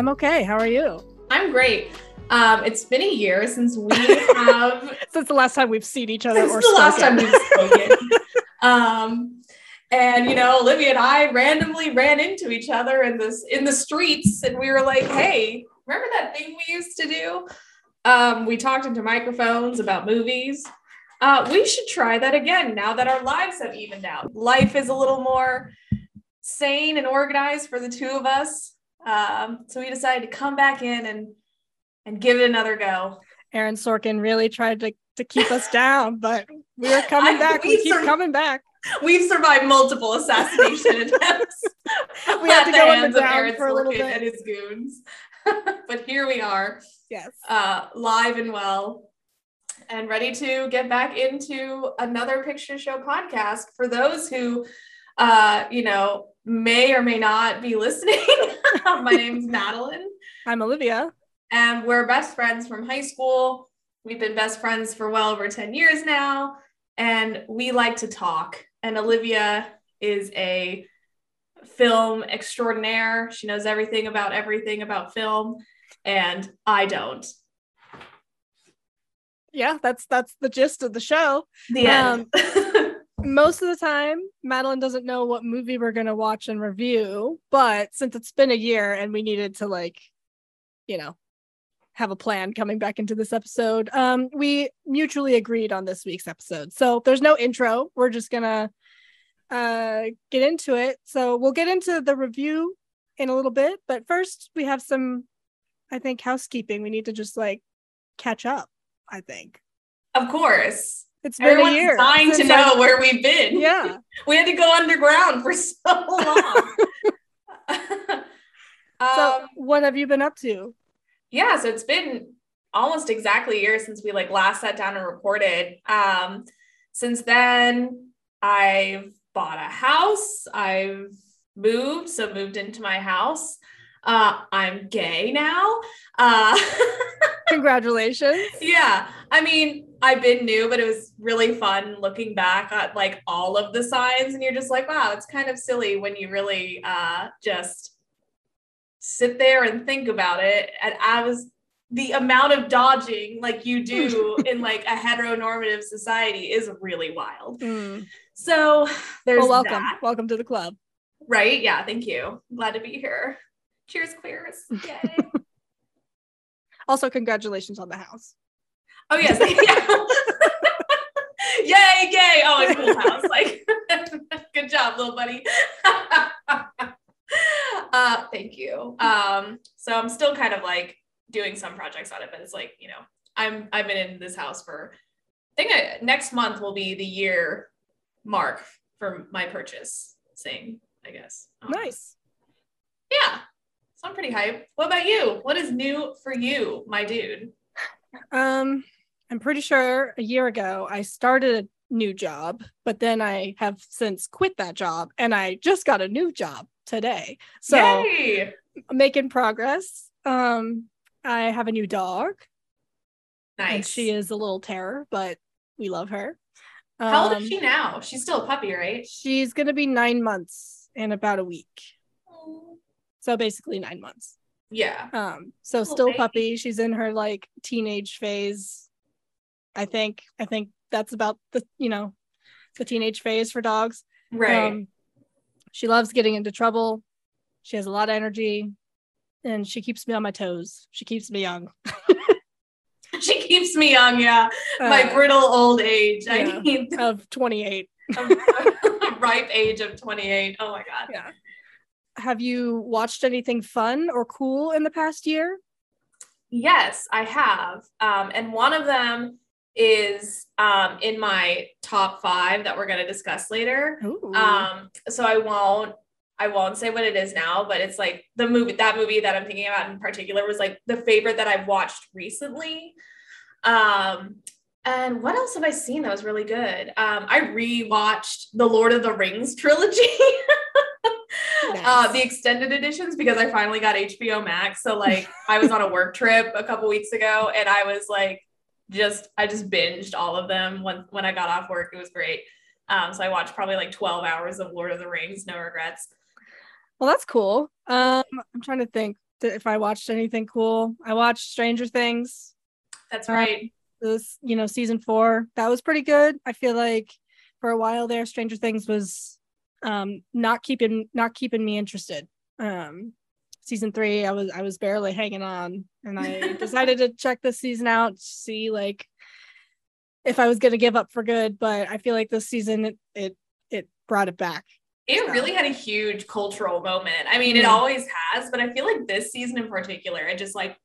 I'm okay. How are you? I'm great. Um, it's been a year since we have since the last time we've seen each other since or the last spoken. time we've spoken. um, and you know, Olivia and I randomly ran into each other in this in the streets, and we were like, "Hey, remember that thing we used to do?" Um, we talked into microphones about movies. Uh, we should try that again now that our lives have evened out. Life is a little more sane and organized for the two of us. Um, so we decided to come back in and and give it another go. Aaron Sorkin really tried to, to keep us down, but we are coming I- back. We we keep sur- coming back. We've survived multiple assassination attempts. We had to go in hands the down Aaron for a little bit. and his goons. but here we are, Yes. uh, live and well, and ready to get back into another picture show podcast. For those who, uh, you know, may or may not be listening, my name's Madeline. I'm Olivia. and we're best friends from high school. We've been best friends for well over 10 years now, and we like to talk. And Olivia is a film extraordinaire. She knows everything about everything about film, and I don't. Yeah, that's that's the gist of the show. The end. Um, Most of the time, Madeline doesn't know what movie we're gonna watch and review, but since it's been a year and we needed to like, you know, have a plan coming back into this episode, um, we mutually agreed on this week's episode. So there's no intro. We're just gonna uh get into it. So we'll get into the review in a little bit, but first we have some I think housekeeping. We need to just like catch up, I think. of course. It's been Everyone's a year. dying to know I- where we've been. yeah. We had to go underground for so long. So um, what have you been up to? yeah so it's been almost exactly a year since we like last sat down and recorded um since then i've bought a house i've moved so moved into my house uh i'm gay now uh Congratulations. yeah i mean i've been new but it was really fun looking back at like all of the signs and you're just like wow it's kind of silly when you really uh just sit there and think about it and i was the amount of dodging like you do in like a heteronormative society is really wild Mm. so there's Well, welcome. that Welcome to the club. right yeah thank you glad to be here cheers queers yay Also, congratulations on the house. Oh yes. Yay, yay. Oh, cool house. Like good job, little buddy. uh thank you. Um, so I'm still kind of like doing some projects on it, but it's like, you know, I'm I've been in this house for I think I, next month will be the year mark for my purchase saying, I guess. Um, Nice. Yeah. So I'm pretty hyped. What about you? What is new for you, my dude? Um, I'm pretty sure a year ago I started a new job, but then I have since quit that job and I just got a new job today. So Yay! making progress. Um, I have a new dog and Nice. she is a little terror, but we love her. How old Um, is she now? She's still a puppy, right? She's gonna be nine months in about a week. So basically nine months. Yeah. Um, so still baby. puppy. She's in her like teenage phase. I think. I think that's about the you know the teenage phase for dogs. Right. Um, she loves getting into trouble. She has a lot of energy, and she keeps me on my toes. She keeps me young. she keeps me young, yeah. My Uh, brittle old age. I yeah. need of 28. ripe age of 28. Oh my god. Yeah. Have you watched anything fun or cool in the past year? Yes, I have. Um, and one of them is um, in my top five that we're going to discuss later. Ooh. Um, so I won't I won't say what it is now, but it's like the movie that movie that I'm thinking about in particular was like the favorite that I've watched recently. Um and what else have I seen that was really good? Um, I rewatched the Lord of the Rings trilogy, uh, the extended editions, because I finally got HBO Max. So like I was on a work trip a couple weeks ago, and I was like, just I just binged all of them when when I got off work. It was great. Um, so I watched probably like 12 hours of Lord of the Rings, no regrets. Well, that's cool. Um, I'm trying to think. if I watched anything cool. I watched Stranger Things. That's Um, right. This, you know, season four. That was pretty good. I feel like for a while there, Stranger Things was um not keeping not keeping me interested. Um season three, I was I was barely hanging on and I decided to check this season out, to see like if I was gonna give up for good, but I feel like this season it it, it brought it back. It So- really had a huge cultural moment. I mean, it Mhm. always has, but I feel like this season in particular, it just like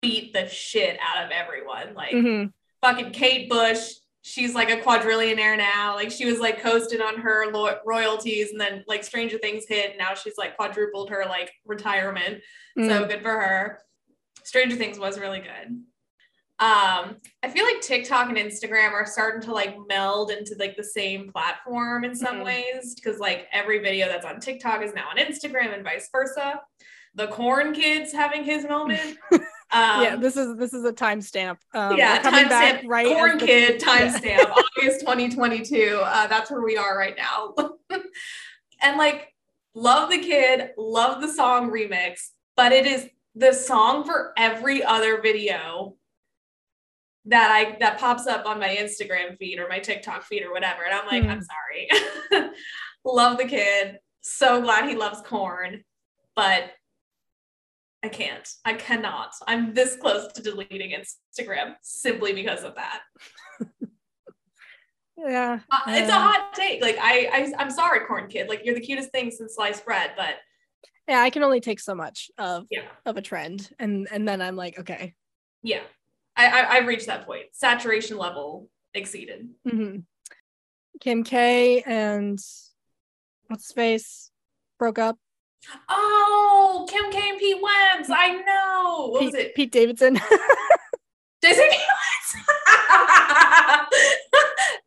beat the shit out of everyone. Like Mhm. fucking Kate Bush, she's like a quadrillionaire now. Like she was like coasting on her lo- royalties, and then like Stranger Things hit, and now she's like quadrupled her like retirement. So Mm. good for her. Stranger Things was really good. Um, I feel like TikTok and Instagram are starting to like meld into like the same platform in some Mhm. ways because like every video that's on TikTok is now on Instagram and vice versa. The corn kids having his moment. Um, yeah, this is this is a timestamp. Um, yeah, coming back timestamp, right corn the- kid Yeah. timestamp, August 2022. Uh, that's where we are right now. and like, love the kid, love the song remix, but it is the song for every other video that I that pops up on my Instagram feed or my TikTok feed or whatever. And I'm like, Hmm. I'm sorry. love the kid. So glad he loves corn, but I can't. I cannot. I'm this close to deleting Instagram simply because of that. Yeah, Uh, it's a hot take. Like I, I, I'm sorry, corn kid. Like you're the cutest thing since sliced bread, but yeah. I can only take so much of yeah, of a trend, and and then I'm like, okay. yeah. I, I, I've reached that point. Saturation level exceeded. Mhm. Kim K and what's his face broke up. Oh, Kim K and Pete Wentz. I know. What was it? Pete Davidson. Jason Pete Wentz.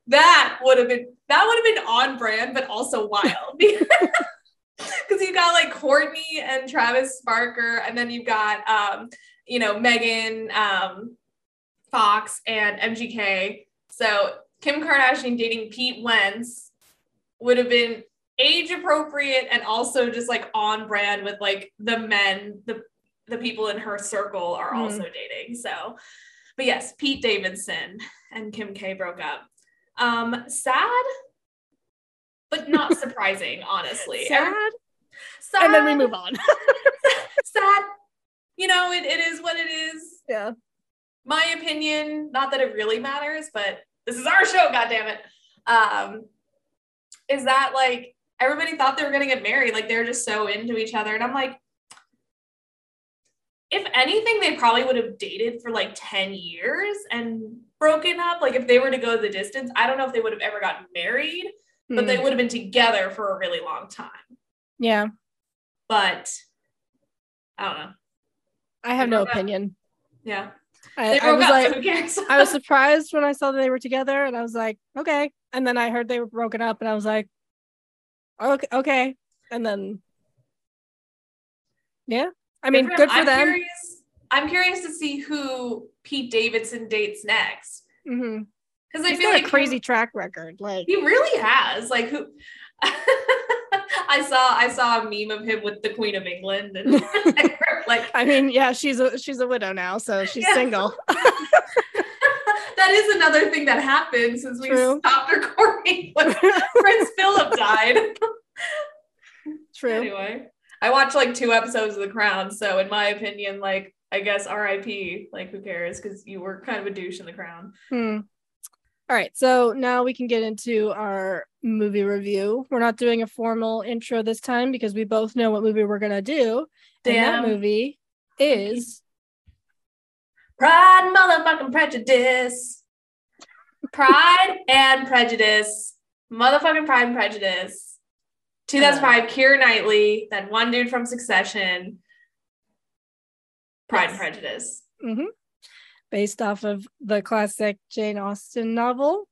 that would have been that would have been on brand, but also wild. Because you've got like Courtney and Travis Barker, and then you've got um, you know, Megan um Fox and MGK. So Kim Kardashian dating Pete Wentz would have been age appropriate and also just like on brand with like the men, the the people in her circle are Mhm. also dating. So, but yes, Pete Davidson and Kim K broke up. Um, sad, but not surprising, honestly. Sad. Sad, And then we move on. sad. You know, it, it is what it is yeah. my opinion, not that it really matters, but this is our show, God damn it. Um, is that like everybody thought they were gonna get married, like they're just so into each other. And I'm like, if anything, they probably would have dated for like 10 years and broken up. Like if they were to go the distance, I don't know if they would have ever gotten married, but they Hmm. would have been together for a really long time. yeah. But I don't know. I have no up. opinion. Yeah. I, I was up, like, so? I was surprised when I saw that they were together, and I was like, okay. And then I heard they were broken up, and I was like, okay, okay. And then, yeah, I mean, good for I'm them. Curious, I'm curious to see who Pete Davidson dates next mm-hmm. because I He's feel like a crazy track record. Like, He, he really has. Like who? I saw I saw a meme of him with the Queen of England and like I mean, yeah, she's a she's a widow now, so she's Yeah. single. that is another thing that happened since we True. stopped recording when Prince Philip died. True. Anyway, I watched like two episodes of The Crown, so in my opinion, like I guess R.I.P. Like who cares? Because you were kind of a douche in The Crown. Hmm. All right, so now we can get into our movie review. We're not doing a formal intro this time because we both know what movie we're gonna do. And that movie is Pride, motherfucking prejudice. Pride and prejudice. Motherfucking Pride and Prejudice. 2005, Keira Knightley, that one dude from Succession. Pride and Yes. Prejudice. mhm, based off of the classic Jane Austen novel.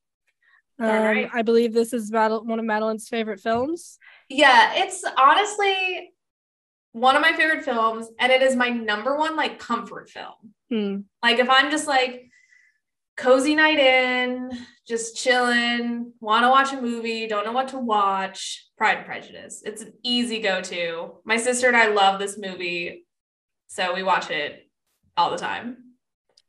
Um, right. I believe this is one of Madeline's favorite films. Yeah, it's honestly one of my favorite films, and it is my number one like comfort film. Hmm. Like if I'm just like cozy night in, just chilling, want to watch a movie, don't know what to watch, Pride and Prejudice. It's an easy go-to. My sister and I love this movie So we watch it all the time.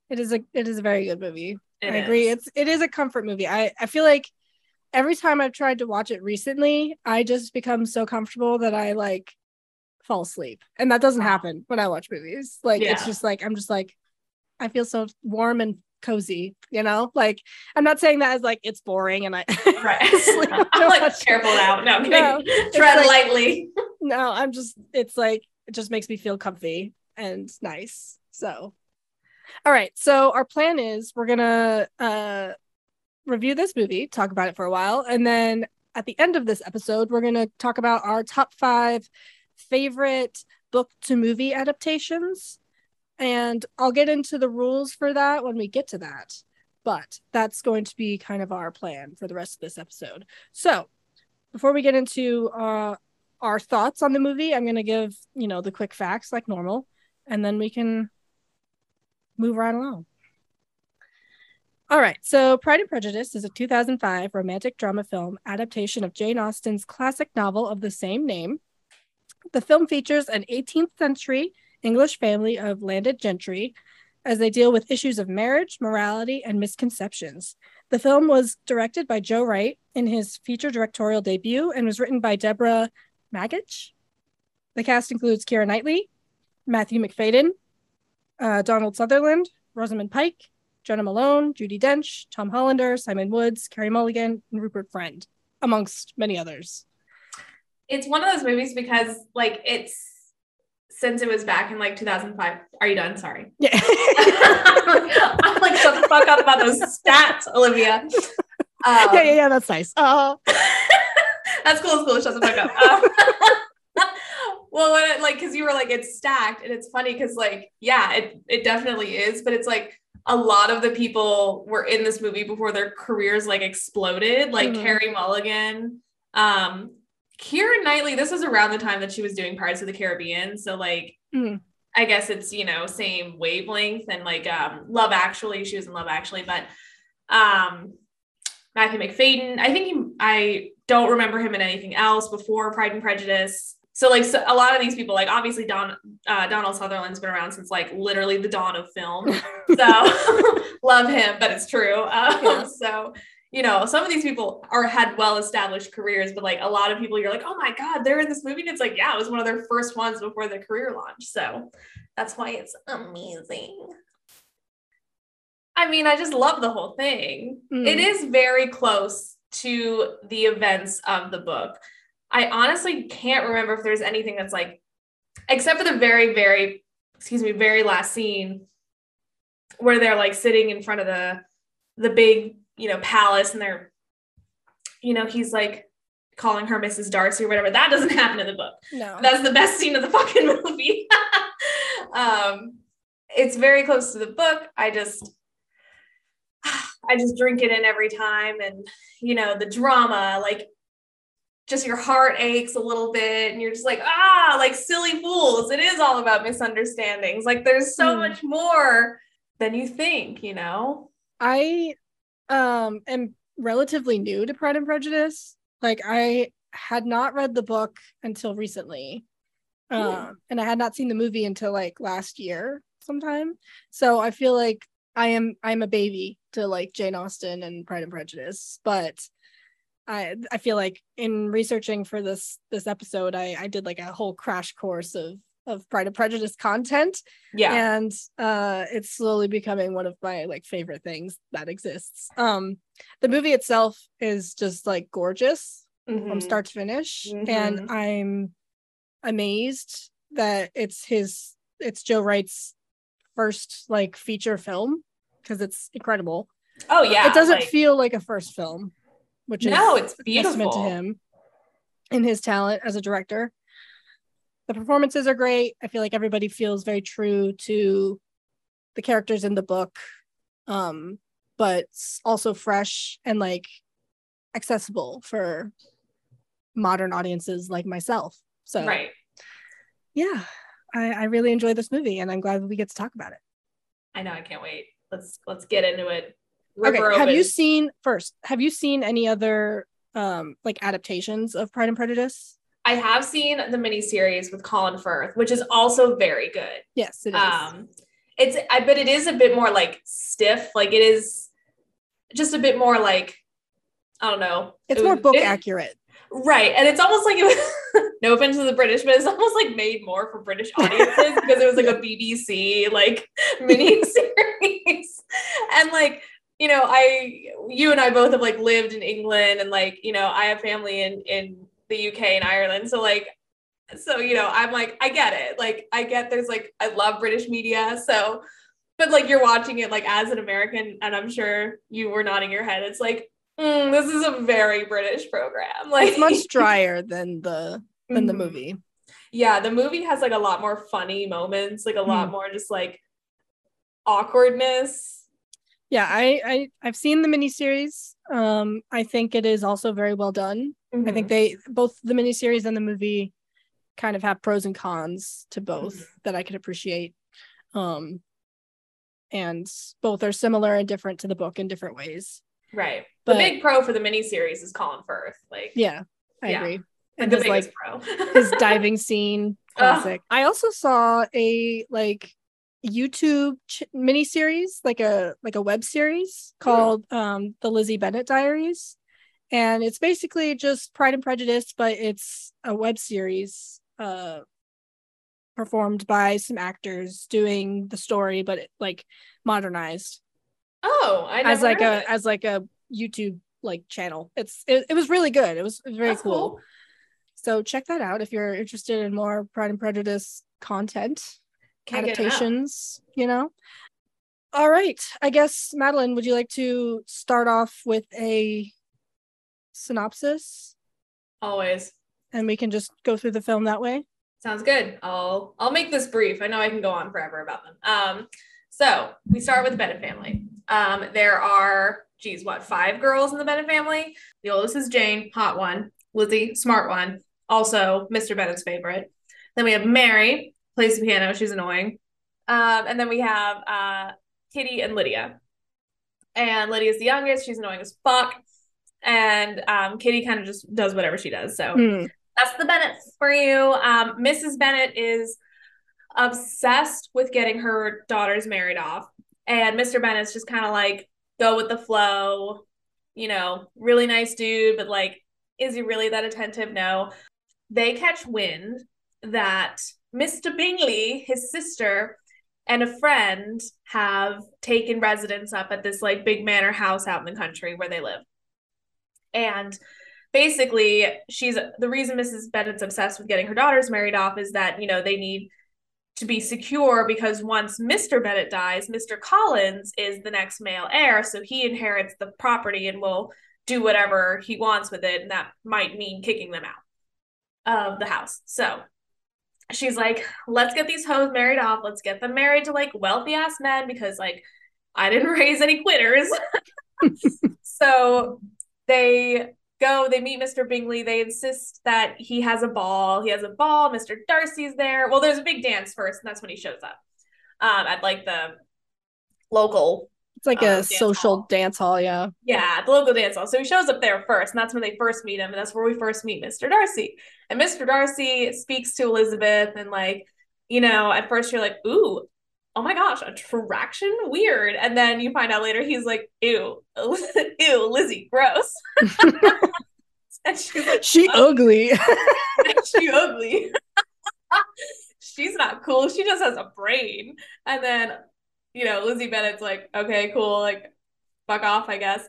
It is a it is a very good movie. It I agree. It's it is a comfort movie. I I feel like every time I've tried to watch it recently, I just become so comfortable that I like fall asleep. And that doesn't happen when I watch movies. Like it's just like I'm just like I feel so warm and cozy, you know? Like I'm not saying that as like it's boring and I Right. I'm like much. careful now. No, I'm No. Tread like- lightly. no, I'm just it's like it just makes me feel comfy and nice. So all right. So our plan is we're gonna uh review this movie, talk about it for a while, and then at the end of this episode, we're gonna talk about our top five favorite book to movie adaptations. And I'll get into the rules for that when we get to that. But that's going to be kind of our plan for the rest of this episode. So before we get into uh our thoughts on the movie. I'm going to give, you know, the quick facts like normal, and then we can move right along. All right. So, Pride and Prejudice is a 2005 romantic drama film adaptation of Jane Austen's classic novel of the same name. The film features an 18th century English family of landed gentry as they deal with issues of marriage, morality, and misconceptions. The film was directed by Joe Wright in his feature directorial debut and was written by Deborah Moggach. The cast includes Keira Knightley, Matthew Macfadyen, uh, Donald Sutherland, Rosamund Pike, Jena Malone, Judi Dench, Tom Hollander, Simon Woods, Carey Mulligan, and Rupert Friend, amongst many others. It's one of those movies because like it's since it was back in like 2005. Are you done? Sorry. Yeah. I'm like, shut the fuck up about those stats, Olivia. Um, yeah, yeah, yeah, that's nice. Uh, That's cool. It's cool. Shut the fuck up. Um, well, when it, like, because you were like, it's stacked, and it's funny because, like, yeah, it it definitely is, but it's like a lot of the people were in this movie before their careers like exploded, like Mhm. Carey Mulligan, um, Keira Knightley. This was around the time that she was doing Pirates of the Caribbean, so like. Mhm. I guess it's you know same wavelength and like um Love Actually she was in Love Actually but um Matthew Macfadyen I think he, I don't remember him in anything else before Pride and Prejudice so like so a lot of these people like obviously Don uh, Donald Sutherland's been around since like literally the dawn of film so love him but it's true um, Yeah. so you know some of these people are had well established careers but like a lot of people you're like oh my god they're in this movie and it's like yeah it was one of their first ones before their career launch so that's why it's amazing. I mean i just love the whole thing. Mm. it is very close to the events of the book. I honestly can't remember if there's anything that's like except for the very very excuse me very last scene where they're like sitting in front of the the big you know palace and they're you know he's like calling her mrs darcy or whatever. That doesn't happen in the book. No. that's the best scene of the fucking movie. Um it's very close to the book. I just i just drink it in every time and you know the drama like just your heart aches a little bit and you're just like ah like silly fools. It is all about misunderstandings. Like there's so Hmm. much more than you think you know? I um am relatively new to Pride and Prejudice. Like I had not read the book until recently. Um and I had not seen the movie until like last year sometime. So I feel like I am I'm a baby to like Jane Austen and Pride and Prejudice, but I I feel like in researching for this this episode I I did like a whole crash course of of Pride and Prejudice content yeah and uh it's slowly becoming one of my like favorite things that exists um the movie itself is just like gorgeous from Mhm. start to finish Mhm. and i'm amazed that it's his it's joe wright's first like feature film because it's incredible oh yeah it doesn't like- feel like a first film which is no it's beautiful testament to him and his talent as a director. The performances are great. I feel like everybody feels very true to the characters in the book, um, but also fresh and like accessible for modern audiences like myself. So right yeah, I, I really enjoy this movie and I'm glad that we get to talk about it. I know. I can't wait. Let's let's get into it. Rip Okay, have you seen first? Have you seen any other um like adaptations of Pride and Prejudice? I have seen the miniseries with Colin Firth, which is also very good. Yes, it is. Um, it's I but it is a bit more like stiff. Like it is just a bit more like I don't know. it's It more book it- accurate. Right. And it's almost like it was no offense to the British, but it's almost like made more for British audiences because it was like a BBC like mini series. and like, you know, I you and I both have like lived in England and like, you know, I have family in in the UK and Ireland. So like so you know, I'm like, I get it. Like I get there's like I love British media. So but like you're watching it like as an American, and I'm sure you were nodding your head. It's like, mm, this is a very British program. Like It's much drier than the than the Mhm. movie. Yeah, the movie has like a lot more funny moments, like a lot Mm. more just like awkwardness. Yeah, I, I I've seen the miniseries. Um, I think it is also very well done. I think they both the miniseries and the movie kind of have pros and cons to both Mhm. that I could appreciate. Um, and both are similar and different to the book in different ways. right. But the big pro for the miniseries is Colin Firth. Like, yeah, I Yeah. agree. And the his biggest like pro. his diving scene Ugh. classic. I also saw a like YouTube ch- miniseries, like a like a web series called um the Lizzie Bennet Diaries, and it's basically just Pride and Prejudice, but it's a web series uh performed by some actors doing the story, but like modernized oh, I know as like a it. as like a YouTube like channel. It's it, it was really good. It was, it was very That's cool. So check that out if you're interested in more Pride and Prejudice content, Can't adaptations, you know. All right. I guess Madeline, would you like to start off with a synopsis Always. and we can just go through the film that way? Sounds good. I'll I'll make this brief. I know I can go on forever about them. Um, so we start with the Bennet family. Um, there are, geez, what, five girls in the Bennet family? The oldest is Jane, hot one. Lizzie, smart one. Also, Mr. Bennet's favorite. Then we have Mary, plays the piano. She's annoying. Um, and then we have uh, Kitty and Lydia. And Lydia's the youngest. She's annoying as fuck. And um, Kitty kind of just does whatever she does. So Hmm. that's the Bennets for you. Um, Mrs. Bennet is obsessed with getting her daughters married off, and Mr. Bennet's just kind of like go with the flow. You know, really nice dude, but like, is he really that attentive? No. They catch wind that Mr. Bingley, his sister, and a friend have taken residence up at this like big manor house out in the country where they live. And basically she's the reason Mrs. Bennet's obsessed with getting her daughters married off is that, you know, they need to be secure because once Mr. Bennet dies, Mr. Collins is the next male heir, so he inherits the property and will do whatever he wants with it, and that might mean kicking them out of the house. So she's like, let's get these hoes married off. Let's get them married to like wealthy ass men because like I didn't raise any quitters. so they go, they meet Mr. Bingley. They insist that he has a ball. He has a ball. Mr. Darcy's there. Well, there's a big dance first, and that's when he shows up um, at like the local It's like a um, dance social hall. dance hall, yeah. yeah, the local dance hall. So he shows up there first, and that's when they first meet him, and that's where we first meet Mr. Darcy. And Mr. Darcy speaks to Elizabeth, and like, you know, at first you're like, ooh, oh my gosh, attraction, weird. And then you find out later he's like, ew, ew, Lizzie, gross. and she's like, She "Oh, ugly. she ugly. She's not cool. She just has a brain. And then, you know, Lizzie Bennet's like, okay, cool, like, fuck off, I guess.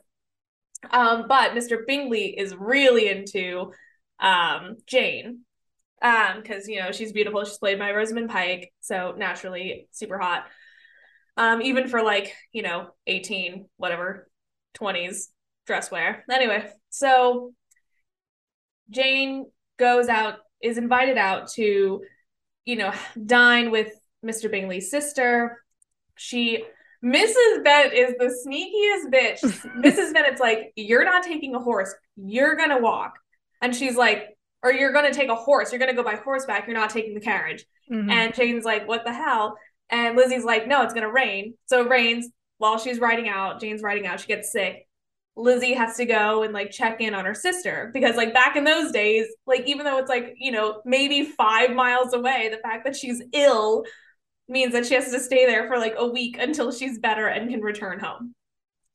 Um, but Mr. Bingley is really into um Jane. Um, because you know, she's beautiful, she's played by Rosamund Pike, so naturally super hot. Um, even for like, you know, 18, whatever, 20s dress wear. Anyway, so Jane goes out, is invited out to, you know, dine with Mr. Bingley's sister. She, Mrs. Bennet is the sneakiest bitch. Mrs. Bennet's like, You're not taking a horse, you're gonna walk. And she's like, Or you're gonna take a horse, you're gonna go by horseback, you're not taking the carriage. Mhm. And Jane's like, What the hell? And Lizzie's like, No, it's gonna rain. So it rains while she's riding out. Jane's riding out. She gets sick. Lizzie has to go and like check in on her sister because like back in those days, like even though it's like, you know, maybe 5 miles away, the fact that she's ill means that she has to stay there for like a week until she's better and can return home.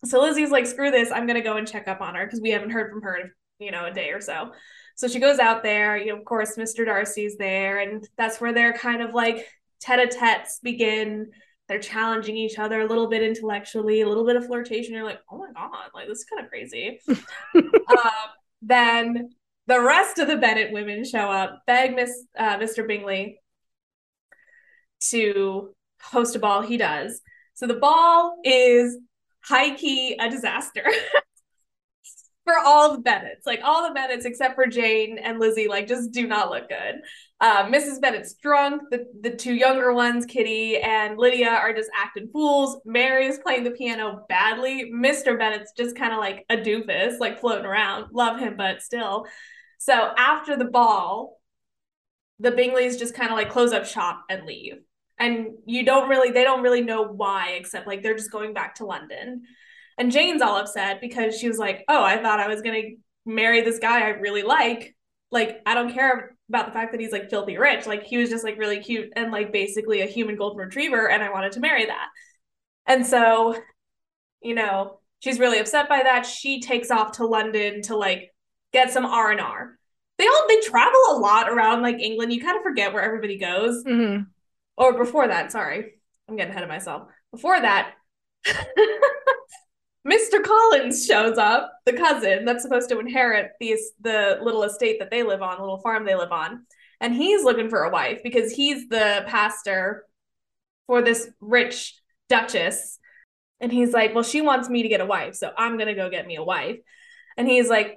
So Lizzie's like, screw this, I'm gonna go and check up on her because we haven't heard from her in, you know, a day or so. So she goes out there, you know, of course, Mr. Darcy's there, and that's where they're kind of like tete-a-tetes begin they're challenging each other a little bit intellectually, a little bit of flirtation. You're like, oh my god, like this is kind of crazy. uh, then the rest of the Bennet women show up, beg Miss uh, Mr. Bingley to host a ball. He does. So the ball is high key a disaster. for all the Bennets, like all the Bennets except for Jane and Lizzie, like just do not look good. Uh, Mrs. Bennet's drunk. The, the two younger ones, Kitty and Lydia, are just acting fools. Mary is playing the piano badly. Mr. Bennet's just kind of like a doofus, like floating around. Love him, but still. So after the ball, the Bingleys just kind of like close up shop and leave. And you don't really, they don't really know why, except like they're just going back to London. And Jane's all upset because she was like, oh, I thought I was going to marry this guy I really like. Like, I don't care about the fact that he's like filthy rich. Like, he was just like really cute and like basically a human golden retriever. And I wanted to marry that. And so, you know, she's really upset by that. She takes off to London to like get some R&R. They all they travel a lot around like England. You kind of forget where everybody goes. Mm-hmm. Or before that, sorry. I'm getting ahead of myself. Before that, Mr. Collins shows up, the cousin that's supposed to inherit these the little estate that they live on, little farm they live on. And he's looking for a wife because he's the pastor for this rich duchess. And he's like, Well, she wants me to get a wife, so I'm gonna go get me a wife. And he's like,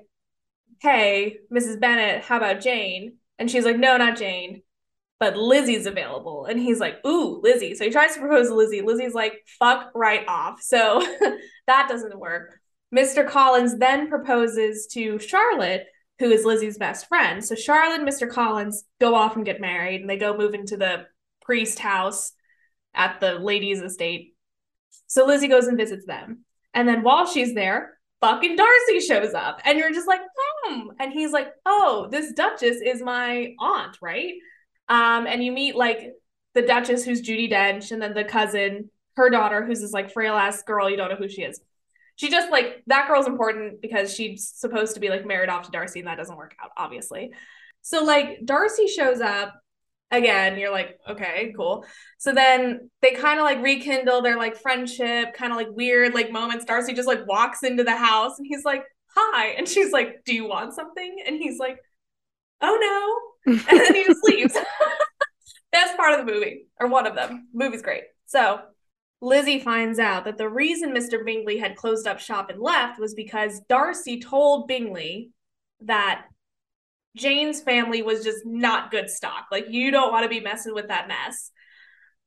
Hey, Mrs. Bennet, how about Jane? And she's like, No, not Jane but Lizzie's available. And he's like, ooh, Lizzie. So he tries to propose to Lizzie. Lizzie's like, fuck right off. So that doesn't work. Mr. Collins then proposes to Charlotte, who is Lizzie's best friend. So Charlotte and Mr. Collins go off and get married, and they go move into the priest house at the ladies' estate. So Lizzie goes and visits them. And then while she's there, fucking Darcy shows up. And you're just like, hmm. And he's like, oh, this Duchess is my aunt, right? Um, and you meet like the Duchess, who's Judi Dench, and then the cousin, her daughter, who's this like frail ass girl. You don't know who she is. She just like that girl's important because she's supposed to be like married off to Darcy, and that doesn't work out, obviously. So like Darcy shows up again. You're like, okay, cool. So then they kind of like rekindle their like friendship, kind of like weird like moments. Darcy just like walks into the house, and he's like, "Hi," and she's like, "Do you want something?" And he's like, "Oh no." and then he just leaves. Best part of the movie, or one of them. The movie's great. So Lizzie finds out that the reason Mr. Bingley had closed up shop and left was because Darcy told Bingley that Jane's family was just not good stock. Like you don't want to be messing with that mess.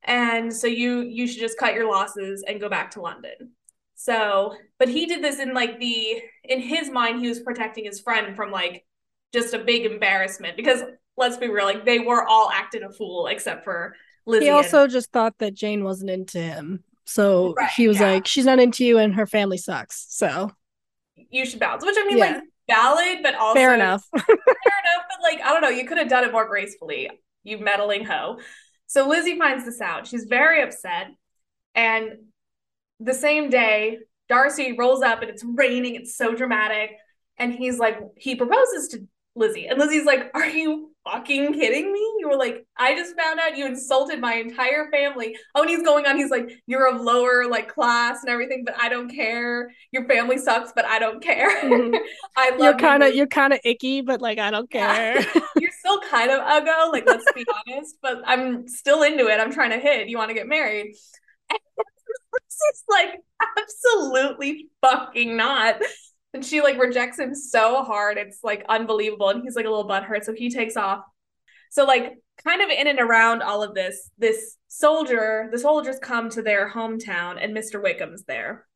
And so you you should just cut your losses and go back to London. So, but he did this in like the in his mind he was protecting his friend from like just a big embarrassment because let's be real, like they were all acting a fool except for Lizzie. He also and... just thought that Jane wasn't into him. So right, he was yeah. like, she's not into you and her family sucks. So you should bounce. Which I mean, yeah. like valid, but also fair enough. fair enough, but like, I don't know, you could have done it more gracefully, you meddling hoe. So Lizzie finds this out. She's very upset. And the same day, Darcy rolls up and it's raining. It's so dramatic. And he's like, he proposes to Lizzie. And Lizzie's like, Are you fucking kidding me? You were like, I just found out you insulted my entire family. Oh, and he's going on, he's like, You're of lower like class and everything, but I don't care. Your family sucks, but I don't care. Mm-hmm. I love you're kind of you're kind of icky, but like I don't care. Yeah. you're still kind of uggo, like let's be honest, but I'm still into it. I'm trying to hit. You want to get married. And It's like absolutely fucking not. And she like rejects him so hard. It's like unbelievable. And he's like a little butthurt. So he takes off. So like kind of in and around all of this, this soldier, the soldiers come to their hometown and Mr. Wickham's there.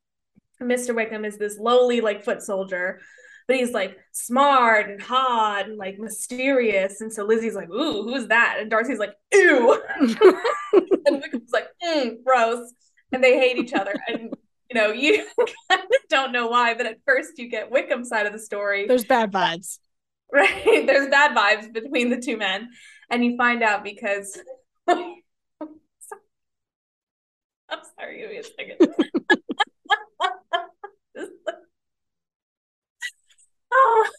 Mr. Wickham is this lowly like foot soldier, but he's like smart and hot and like mysterious. And so Lizzie's like, ooh, who's that? And Darcy's like, ew. and Wickham's like, mm, gross. And they hate each other. And you know, you kind of don't know why, but at first you get Wickham's side of the story. There's bad vibes. Right. There's bad vibes between the two men. And you find out because I'm sorry, give me a second. oh.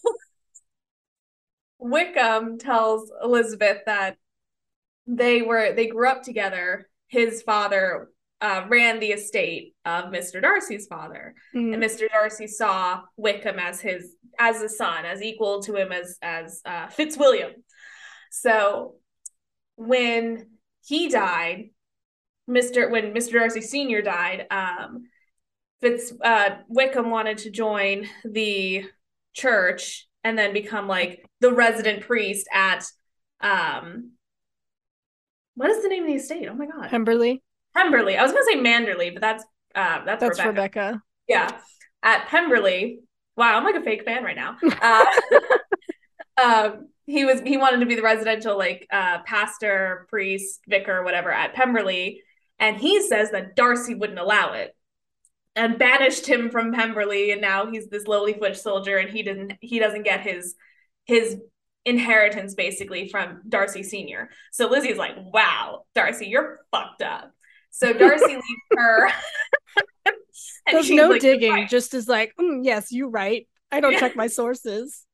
Wickham tells Elizabeth that they were they grew up together. His father uh, ran the estate of Mr. Darcy's father, mm-hmm. and Mr. Darcy saw Wickham as his as a son, as equal to him as as uh, Fitzwilliam. So when he died, Mr. when Mr. Darcy Senior died, um, Fitz uh, Wickham wanted to join the church and then become like the resident priest at um what is the name of the estate? Oh my god. Pemberley. Pemberley. I was gonna say Manderley, but that's uh that's, that's Rebecca. Rebecca. Yeah. At Pemberley. Wow, I'm like a fake fan right now. Uh, um he was he wanted to be the residential like uh pastor, priest, vicar, whatever at Pemberley. And he says that Darcy wouldn't allow it and banished him from Pemberley and now he's this lowly foot soldier and he didn't he doesn't get his his inheritance basically from Darcy Sr. So Lizzie's like, wow, Darcy, you're fucked up. So Darcy leaves her. There's no like, digging, right. just as like, mm, yes, you're right. I don't check my sources.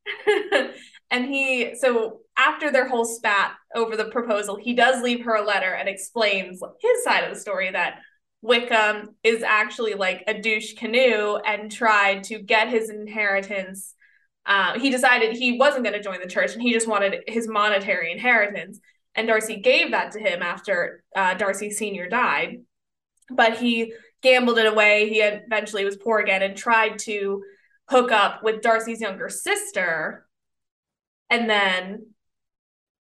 and he, so after their whole spat over the proposal, he does leave her a letter and explains his side of the story that Wickham is actually like a douche canoe and tried to get his inheritance uh, he decided he wasn't going to join the church and he just wanted his monetary inheritance. And Darcy gave that to him after uh, Darcy Sr. died. But he gambled it away. He eventually was poor again and tried to hook up with Darcy's younger sister and then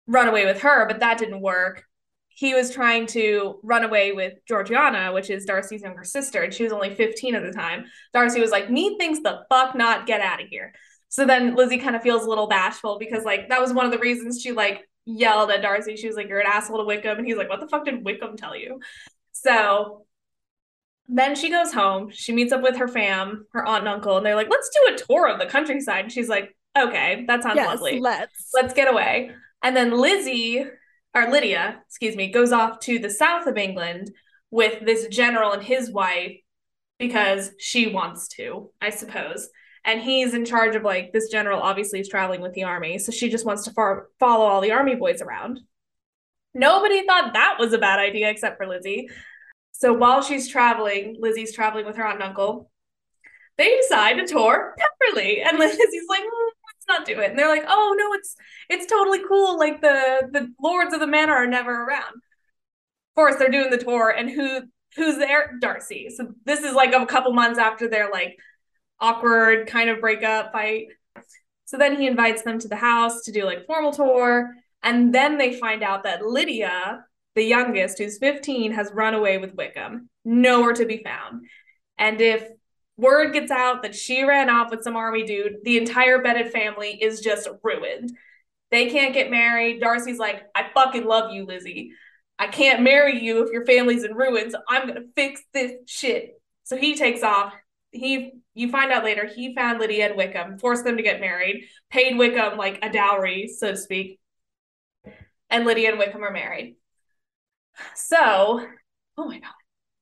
run away with her, but that didn't work. He was trying to run away with Georgiana, which is Darcy's younger sister, and she was only 15 at the time. Darcy was like, Me thinks the fuck not, get out of here. So then Lizzie kind of feels a little bashful because like that was one of the reasons she like yelled at Darcy. She was like, You're an asshole to Wickham. And he's like, What the fuck did Wickham tell you? So then she goes home. She meets up with her fam, her aunt and uncle, and they're like, Let's do a tour of the countryside. And she's like, Okay, that sounds yes, lovely. Let's let's get away. And then Lizzie or Lydia, excuse me, goes off to the south of England with this general and his wife because she wants to, I suppose and he's in charge of like this general obviously is traveling with the army so she just wants to far- follow all the army boys around. Nobody thought that was a bad idea except for lizzie. So while she's traveling lizzie's traveling with her aunt and uncle they decide to tour pemberley. And lizzie's like mm, let's not do it. And they're like oh no it's it's totally cool. Like the the lords of the manor are never around. Of course they're doing the tour and who who's there? Darcy. So this is like a couple months after they're like awkward kind of breakup fight. So then he invites them to the house to do like formal tour. And then they find out that Lydia, the youngest, who's 15, has run away with Wickham, nowhere to be found. And if word gets out that she ran off with some army dude, the entire Bennet family is just ruined. They can't get married. Darcy's like, I fucking love you, Lizzie. I can't marry you if your family's in ruins. I'm gonna fix this shit. So he takes off he you find out later he found Lydia and Wickham, forced them to get married, paid Wickham like a dowry, so to speak. And Lydia and Wickham are married. So, oh my god.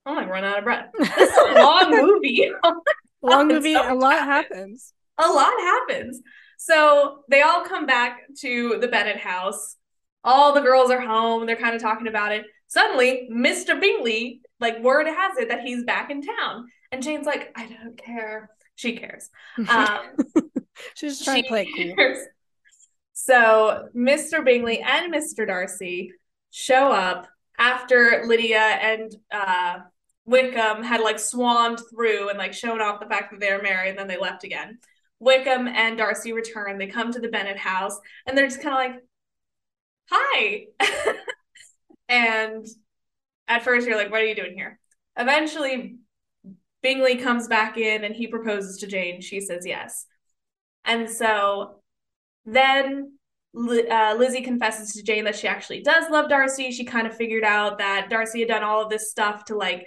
I'm like run out of breath. This is a long movie. long movie, so a lot happens. A lot happens. So they all come back to the Bennet house. All the girls are home. They're kind of talking about it. Suddenly, Mr. Bingley, like word has it that he's back in town. And Jane's like, I don't care. She cares. Um, She's trying she to play cool. So Mr. Bingley and Mr. Darcy show up after Lydia and uh, Wickham had like swarmed through and like shown off the fact that they're married, and then they left again. Wickham and Darcy return. They come to the Bennet house and they're just kind of like, hi. and at first you're like, what are you doing here? Eventually, Bingley comes back in and he proposes to Jane. She says yes. And so then uh, Lizzie confesses to Jane that she actually does love Darcy. She kind of figured out that Darcy had done all of this stuff to like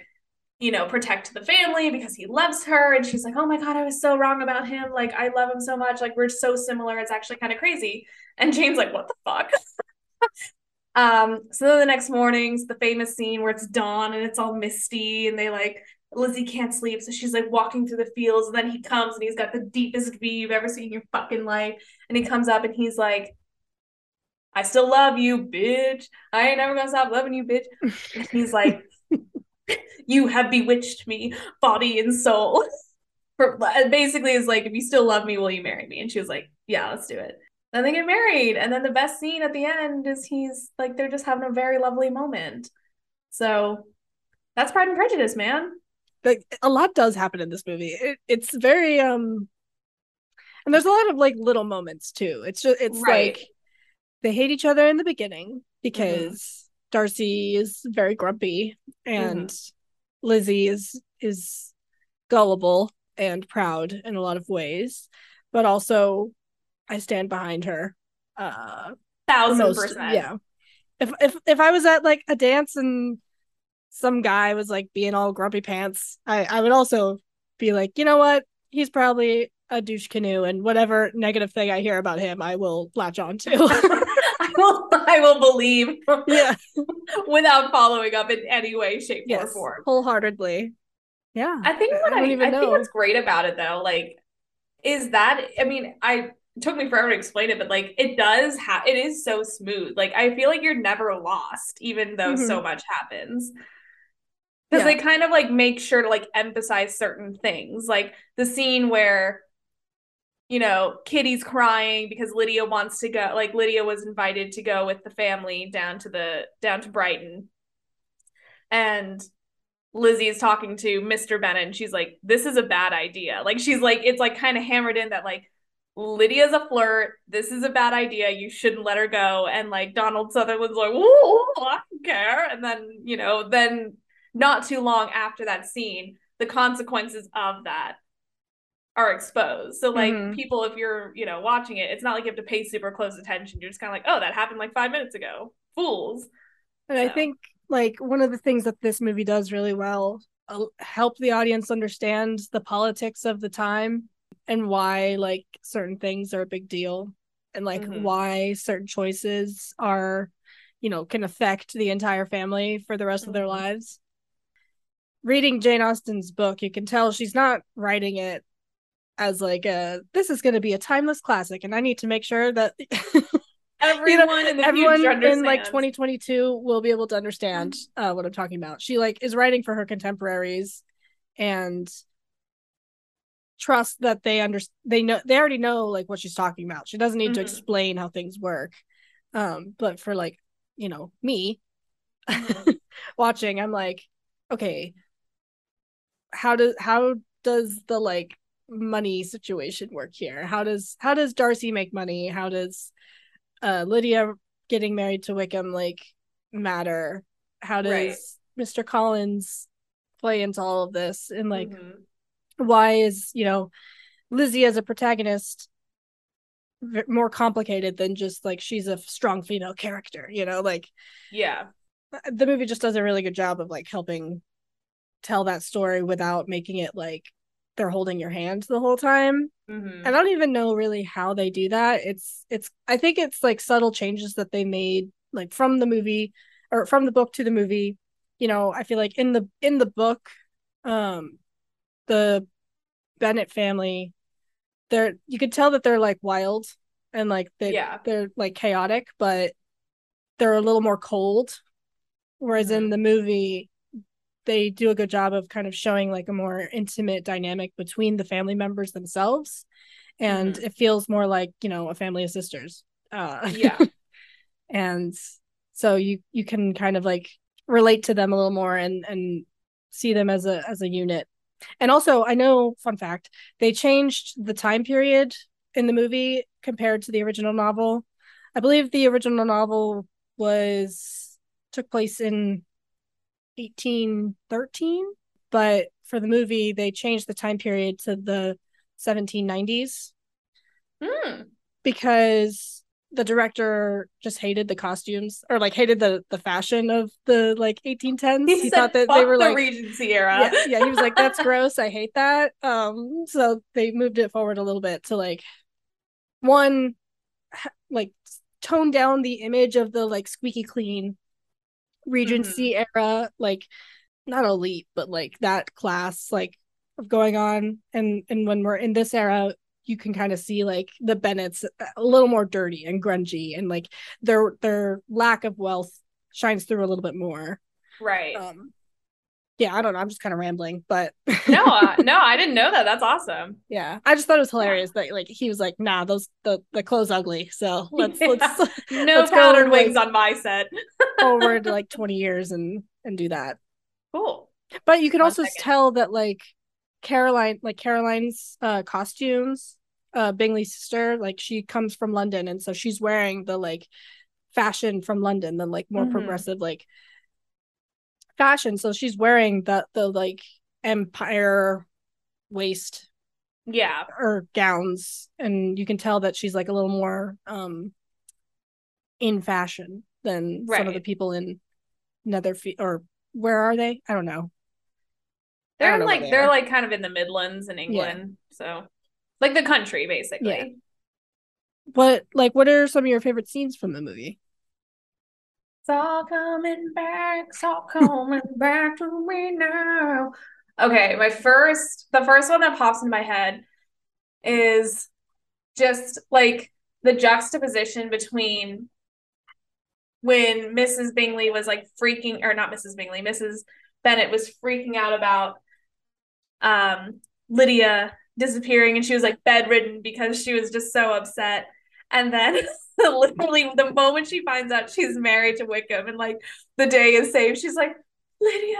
you know, protect the family because he loves her. And she's like, oh my God, I was so wrong about him. Like, I love him so much. Like, we're so similar. It's actually kind of crazy. And Jane's like, what the fuck? um, so then the next morning's the famous scene where it's dawn and it's all misty and they like Lizzie can't sleep. So she's like walking through the fields, and then he comes and he's got the deepest view you've ever seen in your fucking life. And he comes up and he's like, I still love you, bitch. I ain't never gonna stop loving you, bitch. And he's like, You have bewitched me, body and soul. For, Basically, is like, if you still love me, will you marry me? And she was like, Yeah, let's do it. Then they get married. And then the best scene at the end is he's like, they're just having a very lovely moment. So that's Pride and Prejudice, man like a lot does happen in this movie. It, it's very um and there's a lot of like little moments too. It's just it's right. like they hate each other in the beginning because mm-hmm. Darcy is very grumpy and mm-hmm. Lizzie is is gullible and proud in a lot of ways, but also I stand behind her. Uh thousand most, percent. Yeah. If if if I was at like a dance and some guy was like being all grumpy pants, I, I would also be like, you know what? He's probably a douche canoe and whatever negative thing I hear about him, I will latch on to. I will I will believe. Yeah. without following up in any way, shape, yes, or form. Wholeheartedly. Yeah. I think what I, I, I think what's great about it though, like, is that I mean, I took me forever to explain it, but like it does have it is so smooth. Like I feel like you're never lost, even though mm-hmm. so much happens because yeah. they kind of like make sure to like emphasize certain things like the scene where you know kitty's crying because lydia wants to go like lydia was invited to go with the family down to the down to brighton and lizzie is talking to mr bennet and she's like this is a bad idea like she's like it's like kind of hammered in that like lydia's a flirt this is a bad idea you shouldn't let her go and like donald sutherland's like oh i don't care and then you know then not too long after that scene, the consequences of that are exposed. So like mm-hmm. people, if you're, you know, watching it, it's not like you have to pay super close attention. You're just kind of like, oh, that happened like five minutes ago. Fools. And so. I think like one of the things that this movie does really well uh, help the audience understand the politics of the time and why like certain things are a big deal and like mm-hmm. why certain choices are you know can affect the entire family for the rest mm-hmm. of their mm-hmm. lives reading Jane Austen's book, you can tell she's not writing it as like a this is going to be a timeless classic, and I need to make sure that everyone you know, in everyone in like 2022 will be able to understand uh, what I'm talking about. She like is writing for her contemporaries and trust that they under they know they already know like what she's talking about. She doesn't need mm-hmm. to explain how things work. Um, but for like you know me mm-hmm. watching, I'm like, okay, how does how does the like money situation work here? How does how does Darcy make money? How does uh Lydia getting married to Wickham like matter? How does right. Mr. Collins play into all of this? And like mm-hmm. Why is, you know, Lizzie as a protagonist more complicated than just like she's a strong female character, you know, like yeah. The movie just does a really good job of like helping tell that story without making it like they're holding your hand the whole time. Mm-hmm. I don't even know really how they do that. It's it's I think it's like subtle changes that they made like from the movie or from the book to the movie. You know, I feel like in the in the book um the Bennet family they're you could tell that they're like wild and like they yeah. they're like chaotic, but they're a little more cold. Whereas mm-hmm. in the movie, they do a good job of kind of showing like a more intimate dynamic between the family members themselves and mm-hmm. it feels more like you know a family of sisters uh yeah and so you you can kind of like relate to them a little more and and see them as a as a unit and also i know fun fact they changed the time period in the movie compared to the original novel i believe the original novel was took place in 1813 but for the movie they changed the time period to the 1790s mm. because the director just hated the costumes or like hated the the fashion of the like 1810s. He, He, thought that "Fuck they were the like Regency era. yeah, yeah, he was like, that's gross. I hate that. Um, so they moved it forward a little bit to like one, like tone down the image of the like squeaky clean Regency era, like not elite, but like that class, like of going on. And and when we're in this era, you can kind of see like the Bennets a little more dirty and grungy, and like their their lack of wealth shines through a little bit more. Right. Um, yeah, I don't know. I'm just kind of rambling, but no, uh, no, I didn't know that. That's awesome. yeah, I just thought it was hilarious that like he was like, "Nah, those the the clothes ugly." So let's Yeah. let's No Let's go, powdered like- wings on my set. forward like 20 years and and do that. Cool. But you can One also second. tell that like Caroline, like Caroline's uh costumes, uh Bingley's sister, like she comes from London, and so she's wearing the like fashion from London, the like more Mhm. progressive like fashion. So she's wearing the the like empire waist Yeah. or gowns and you can tell that she's like a little more um in fashion than some of the people in Netherfield or where are they? I don't know. They're don't know where like they they're like kind of in the Midlands in England. So like the country basically. Yeah. What like what are some of your favorite scenes from the movie? It's all coming back, it's all coming back to me now. Okay, my first, the first one that pops in my head is just like the juxtaposition between when Mrs. Bingley was like freaking, or not Mrs. Bingley, Mrs. Bennet was freaking out about um Lydia disappearing and she was like bedridden because she was just so upset. And then literally the moment she finds out she's married to Wickham and like the day is saved, she's like, Lydia,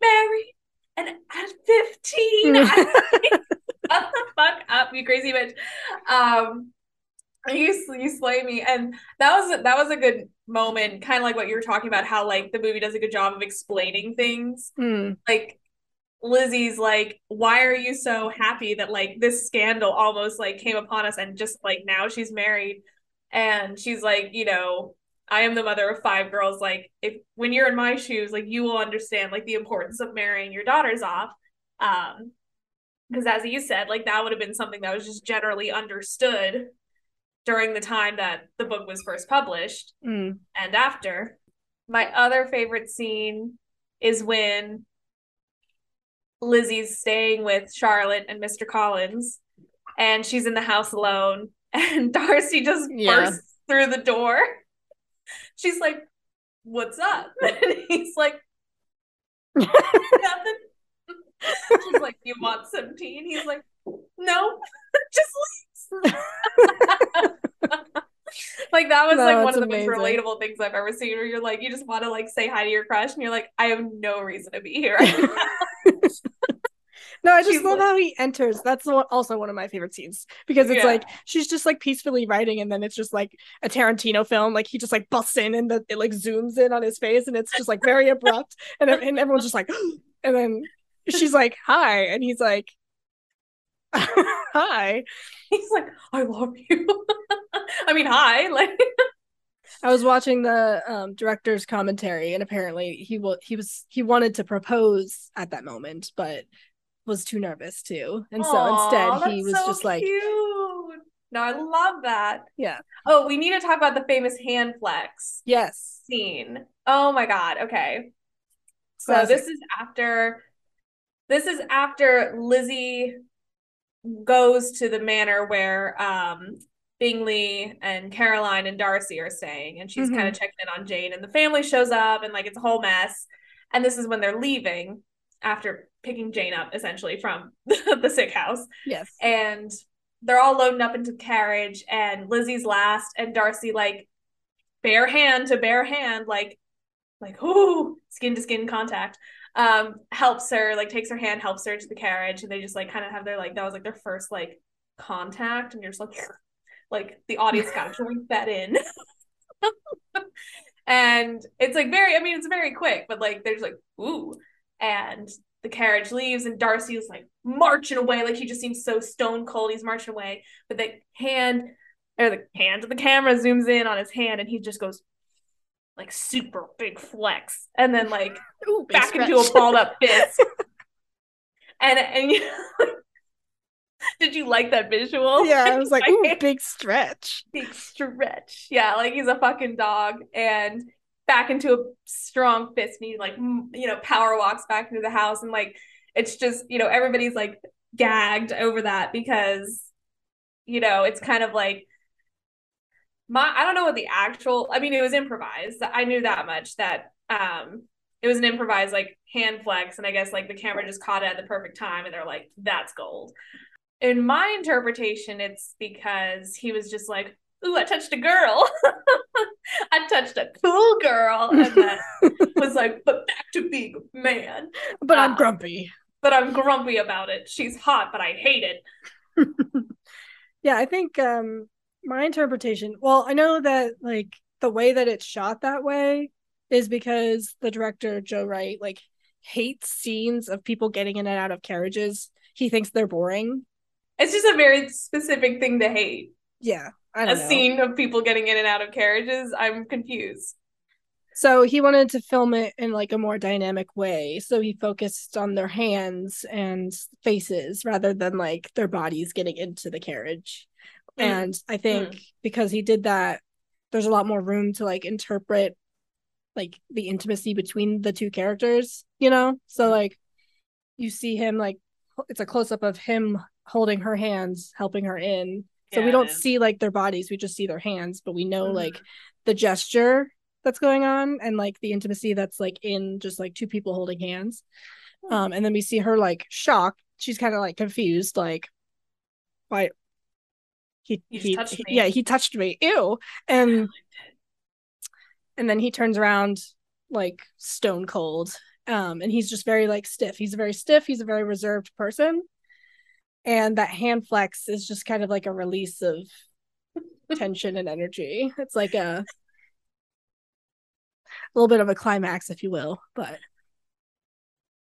married and at 15. I'm Shut the fuck up, you crazy bitch. Um you you slay me. And that was a, that was a good moment, kind of like what you were talking about, how like the movie does a good job of explaining things Hmm. like Lizzie's like, why are you so happy that like this scandal almost like came upon us and just like now she's married and she's like, you know, I am the mother of five girls. Like if when you're in my shoes, like you will understand like the importance of marrying your daughters off. Um because as you said, like that would have been something that was just generally understood during the time that the book was first published Hmm. and after. My other favorite scene is when Lizzie's staying with Charlotte and Mr. Collins, and she's in the house alone, and Darcy just Yeah. bursts through the door. She's like, What's up? And he's like, Nothing. She's like, You want some tea? And he's like, No, just leave. Like that was No, like one of the most relatable things I've ever seen where you're like, you just want to like say hi to your crush and you're like, I have no reason to be here. No, I just She's love like- how he enters. That's also one of my favorite scenes because it's Yeah. like she's just like peacefully writing, and then it's just like a Tarantino film. Like he just like busts in, and the, it like zooms in on his face, and it's just like very abrupt, and and everyone's just like, and then she's like, "Hi," and he's like, "Hi." He's like, I love you. I mean, hi. Like I was watching the um, director's commentary, and apparently he will he was he wanted to propose at that moment, but was too nervous to, and so instead he was so just like, cute. No, I love that. yeah, Oh, we need to talk about the famous hand flex yes, scene. Oh my God. Okay. So Classic. this is after this is after Lizzie goes to the manor where um Bingley and Caroline and Darcy are staying and she's Mhm. kind of checking in on Jane and the family shows up and like it's a whole mess and this is when they're leaving after picking Jane up essentially from the sick house yes. and they're all loading up into the carriage and Lizzie's last and Darcy like bare hand to bare hand like like ooh skin to skin contact um helps her like takes her hand helps her to the carriage and they just like kind of have their like that was like their first like contact and you're just like like the audience got to drink that in. And it's like very i mean it's very quick but like there's like ooh and the carriage leaves and Darcy is like marching away like he just seems so stone cold he's marching away but the hand or the hand of the camera zooms in on his hand and he just goes like super big flex and then like Ooh, back stretch. into a balled up fist and and you know, did you like that visual yeah, I was like, ooh, big stretch. big stretch yeah like he's a fucking dog and back into a strong fist and he like you know power walks back into the house and like it's just you know everybody's like gagged over that because you know it's kind of like my I don't know what the actual I mean it was improvised. I knew that much that um it was an improvised like hand flex and I guess like the camera just caught it at the perfect time and they're like that's gold. In my interpretation it's because he was just like ooh I touched a girl. I touched a cool girl and then was like but back to being a man. But I'm Ah. grumpy. but I'm grumpy about it. She's hot but I hate it. Yeah, I think um my interpretation, well, I know that like the way that it's shot that way is because the director Joe Wright like hates scenes of people getting in and out of carriages. He thinks they're boring. it's just a very specific thing to hate Yeah, I a don't know. scene of people getting in and out of carriages I'm confused So he wanted to film it in like a more dynamic way. So he focused on their hands and faces rather than like their bodies getting into the carriage. Mm. And I think because he did that, there's a lot more room to like interpret like the intimacy between the two characters, you know? So like you see him like it's a close up of him holding her hands, helping her in. So we don't see like their bodies, we just see their hands, but we know Mhm. like the gesture that's going on and like the intimacy that's like in just like two people holding hands. Um and then we see her like shocked. She's kind of like confused, like why he, he touched me. yeah, he touched me. Ew. And and then he turns around like stone cold. Um and he's just very like stiff. He's a very stiff, he's a very reserved person. And that hand flex is just kind of like a release of tension and energy. It's like a a little bit of a climax, if you will. But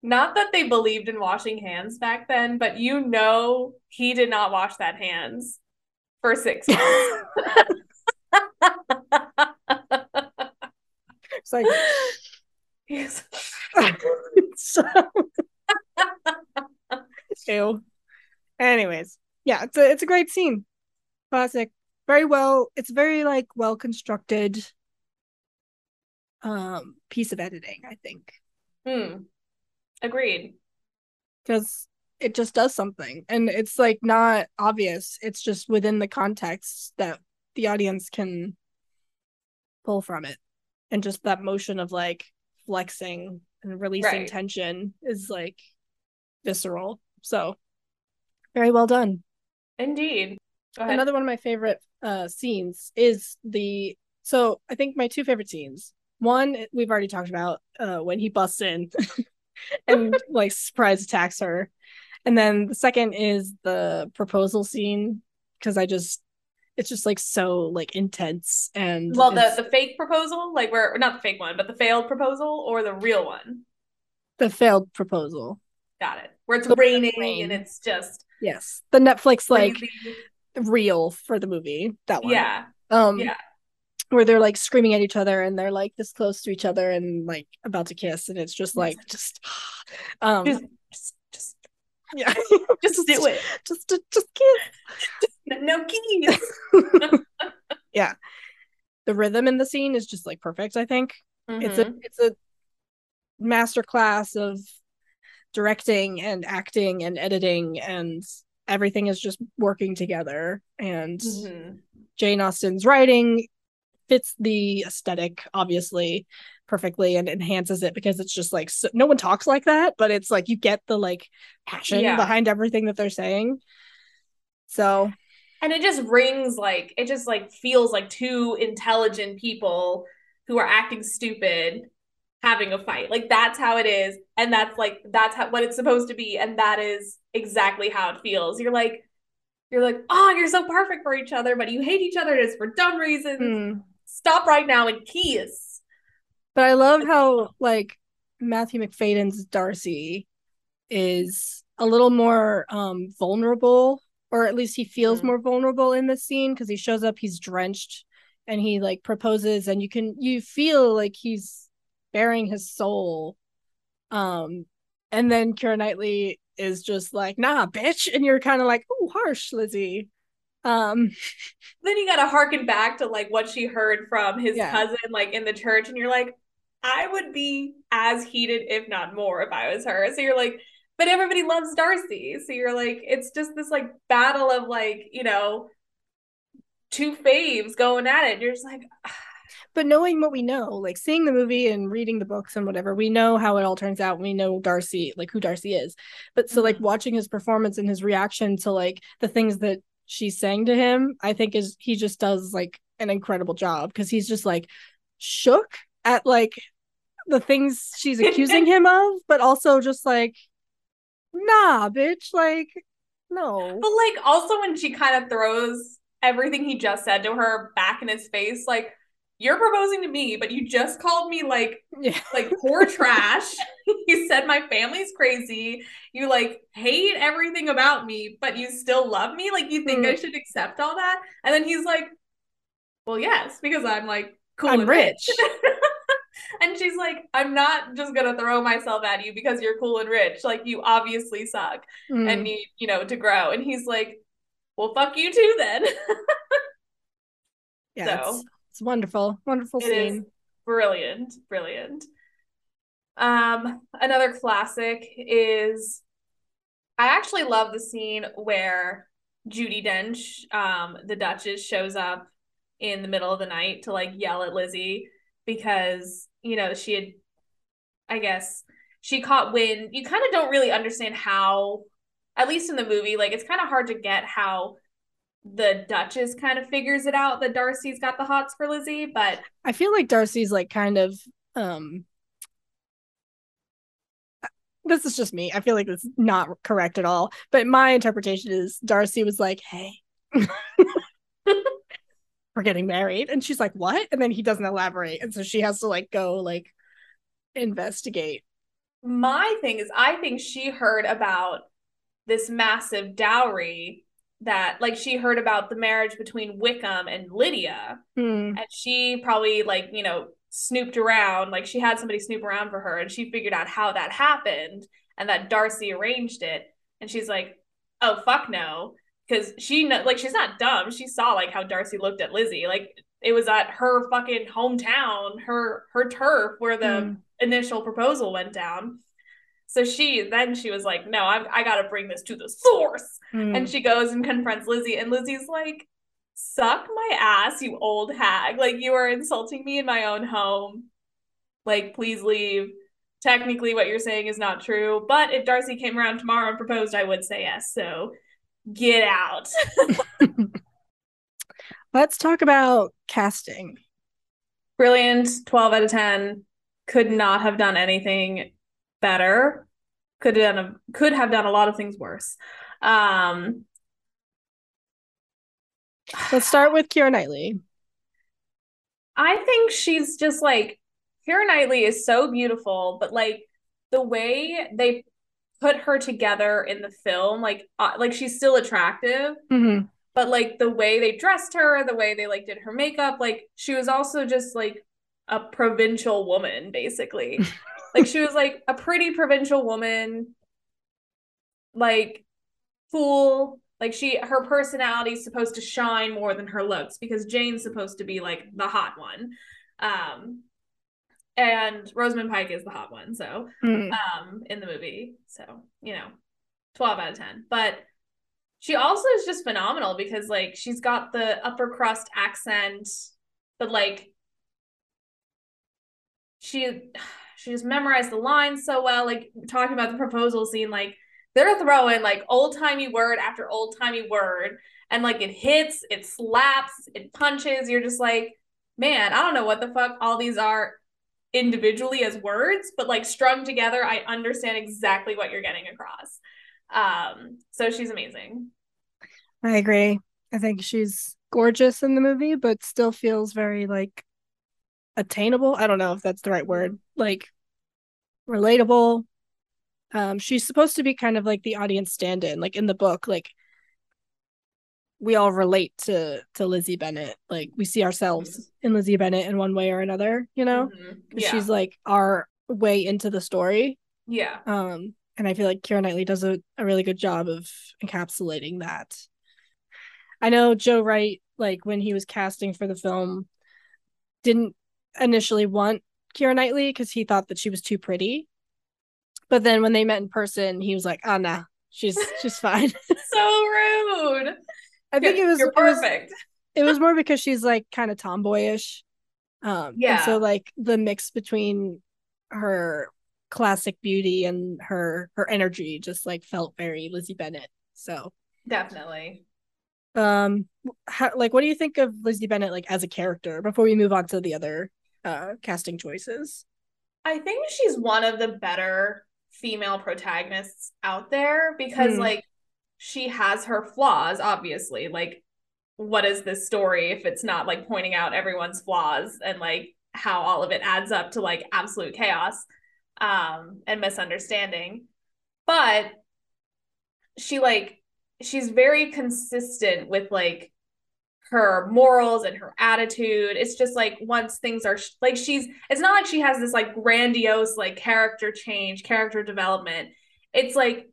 Not that they believed in washing hands back then, but you know he did not wash that hands for six months. it's like He's- so ew. Anyways, yeah, it's a it's a great scene. Classic. Very well. It's very like well constructed um piece of editing, I think. Hmm. Agreed. because it just does something. And it's like not obvious. It's just within the context that the audience can pull from it. And just that motion of like flexing and releasing Right. tension is like visceral. So very well done. Indeed. Another one of my favorite uh scenes is the so i think my two favorite scenes. One we've already talked about uh when he busts in and like surprise attacks her and then the second is the proposal scene because i just it's just like so like intense and well, the the fake proposal, like where not the fake one, but the failed proposal or the real one. the failed proposal Got it. Where it's The raining rain. and it's just yes the netflix like reel for the movie that one yeah. um Yeah. where they're like screaming at each other and they're like this close to each other and like about to kiss and it's just like just um just yeah just do it. just just, just kiss No keys. yeah the rhythm in the scene is just like perfect i think it's a it's a master class of directing and acting and editing and everything is just working together and Mhm. Jane Austen's writing fits the aesthetic obviously perfectly and enhances it because it's just like so, no one talks like that but it's like you get the like passion Yeah. behind everything that they're saying. So and it just rings like it just like feels like two intelligent people who are acting stupid having a fight. Like that's how it is and that's like that's how what it's supposed to be and that is exactly how it feels. You're like you're like oh you're so perfect for each other but you hate each other just for dumb reasons. Hmm. stop right now and kiss but I love how like Matthew Macfadyen's Darcy is a little more um vulnerable or at least he feels Mm. more vulnerable in this scene because he shows up, he's drenched, and he like proposes, and you can you feel like he's bearing his soul. Um, and then Keira Knightley is just like, nah, bitch, and you're kind of like, oh, harsh, Lizzie. Um, then you gotta harken back to like what she heard from his Yeah. cousin like in the church and you're like i would be as heated if not more if i was her so you're like but everybody loves darcy so you're like it's just this like battle of like you know two faves going at it you're just like but knowing what we know, like seeing the movie and reading the books and whatever, we know how it all turns out. We know Darcy, like who Darcy is. But so like Mhm. watching his performance and his reaction to like the things that she's saying to him, I think is he just does like an incredible job because he's just like shook at like the things she's accusing him of, but also just like, nah, bitch, like no. but like also when she kind of throws everything he just said to her back in his face like you're proposing to me but you just called me like Yeah. like poor trash. you said my family's crazy. You like hate everything about me, but you still love me. Like you think I Mm. should accept all that? And then he's like, "Well, yes, because I'm like cool I'm and rich. and she's like, "I'm not just gonna throw myself at you because you're cool and rich. Like you obviously suck Mm. and need, you know, to grow." And he's like, "Well, fuck you too then." yeah, so- it's, it's wonderful. Wonderful scene. brilliant, brilliant. Um, another classic is I actually love the scene where Judi Dench, um, the Duchess, shows up in the middle of the night to like yell at Lizzie because you know she had, I guess, she caught wind. You kind of don't really understand how, at least in the movie, like it's kind of hard to get how the Duchess kind of figures it out that Darcy's got the hots for Lizzie, but I feel like Darcy's like kind of um this is just me. I feel like this is not correct at all. But my interpretation is Darcy was like, "Hey, we're getting married." And she's like, "What?" And then he doesn't elaborate. And so she has to like go like investigate. my thing is i think she heard about this massive dowry that like she heard about the marriage between wickham and lydia Hmm. and she probably like you know snooped around like she had somebody snoop around for her and she figured out how that happened and that darcy arranged it and she's like oh fuck no because she like she's not dumb she saw like how darcy looked at lizzie like it was at her fucking hometown her her turf where the Hmm. initial proposal went down so she then she was like no i i gotta bring this to the source Hmm. and she goes and confronts Lizzie, and Lizzie's like, Suck my ass, you old hag. Like, you are insulting me in my own home. Like, please leave. Technically, what you're saying is not true. But if Darcy came around tomorrow and proposed, I would say yes. So get out. Let's talk about casting. Brilliant. 12 out of 10. Could not have done anything better. Could have done a, could have done a lot of things worse. Um, Let's start with Keira Knightley. I think she's just like Keira Knightley is so beautiful, but like the way they put her together in the film, like uh, like she's still attractive, Mhm. but like the way they dressed her, the way they like did her makeup, like she was also just like a provincial woman, basically. like she was like a pretty provincial woman, like cool. Like she her personality is supposed to shine more than her looks because Jane's supposed to be like the hot one. Um and Rosamund Pike is the hot one, so Hmm. um in the movie. So, you know, 12 out of 10. But she also is just phenomenal because like she's got the upper crust accent, but like she she just memorized the lines so well. Like talking about the proposal scene, like they're throwing like old timey word after old timey word, and like it hits, it slaps, it punches. You're just like, man, I don't know what the fuck all these are individually as words, but like strung together, I understand exactly what you're getting across. Um, so she's amazing. I agree. I think she's gorgeous in the movie, but still feels very like attainable. I don't know if that's the right word. Like relatable. Um, she's supposed to be kind of like the audience stand-in, like in the book. Like we all relate to to Lizzie Bennet. Like we see ourselves in Lizzie Bennet in one way or another, you know? Mhm. Yeah. she's like our way into the story. yeah. Um, and I feel like Keira Knightley does a, a really good job of encapsulating that. I know Joe Wright, like when he was casting for the film, didn't initially want Keira Knightley because he thought that she was too pretty. But then when they met in person, he was like, "Oh nah, she's she's fine." so rude. I think it was You're it was perfect. it was more because she's like kind of tomboyish. Um, Yeah. So like the mix between her classic beauty and her her energy just like felt very Lizzie Bennet. So, Definitely. um, how, like what do you think of Lizzie Bennet like as a character before we move on to the other uh casting choices? I think she's one of the better female protagonists out there because Hmm. like she has her flaws obviously like what is this story if it's not like pointing out everyone's flaws and like how all of it adds up to like absolute chaos um and misunderstanding but she like she's very consistent with like her morals and her attitude. It's just like once things are like she's it's not like she has this like grandiose like character change, character development. It's like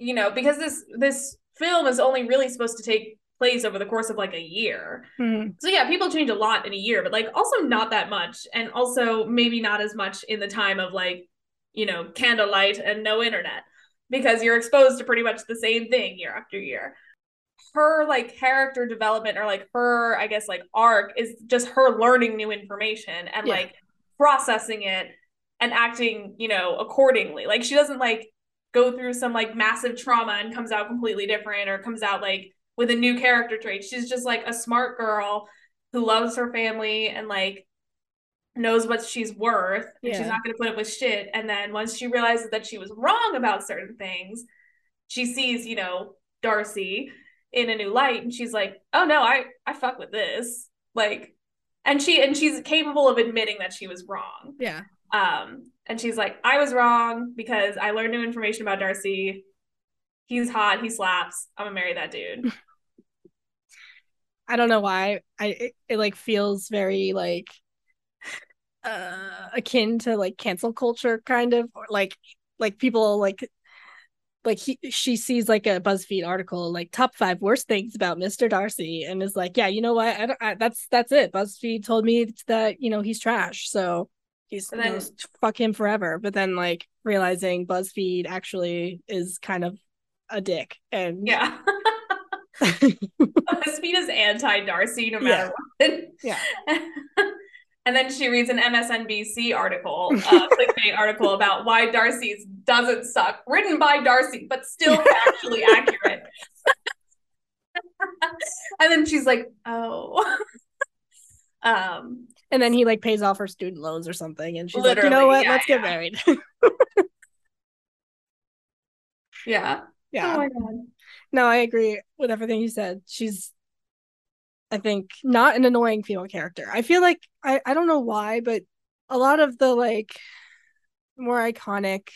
you know, because this this film is only really supposed to take place over the course of like a year. Hmm. So yeah, people change a lot in a year, but like also not that much and also maybe not as much in the time of like, you know, candlelight and no internet because you're exposed to pretty much the same thing year after year her like character development or like her i guess like arc is just her learning new information and Yeah. like processing it and acting you know accordingly like she doesn't like go through some like massive trauma and comes out completely different or comes out like with a new character trait. She's just like a smart girl who loves her family and like knows what she's worth and she's not going to put up with shit. And then once she realizes that she was wrong about certain things she sees you know darcy in a new light and she's like oh no i i fuck with this. Like and she and she's capable of admitting that she was wrong. Yeah. um and she's like i was wrong because i learned new information about darcy he's hot he slaps i'm gonna marry that dude I don't know why. I it, it like feels very like uh akin to like cancel culture kind of or like like people like like he she sees like a BuzzFeed article like top five worst things about Mr. Darcy and is like, yeah, you know what? I I, that's that's it. BuzzFeed told me that you know he's trash, so he's And then- fuck him forever. But then like realizing BuzzFeed actually is kind of a dick and yeah. Speed is anti darcy no matter what. Yeah. and then she reads an msnbc article uh clickbait article about why darcy's doesn't suck. Written by darcy but still factually accurate. And then she's like oh um and then he like pays off her student loans or something and she's like, you know what? yeah, Let's get married. yeah yeah. oh my god No, I agree with everything you said. She's, I think, not an annoying female character. I feel like I I don't know why, but a lot of the like more iconic,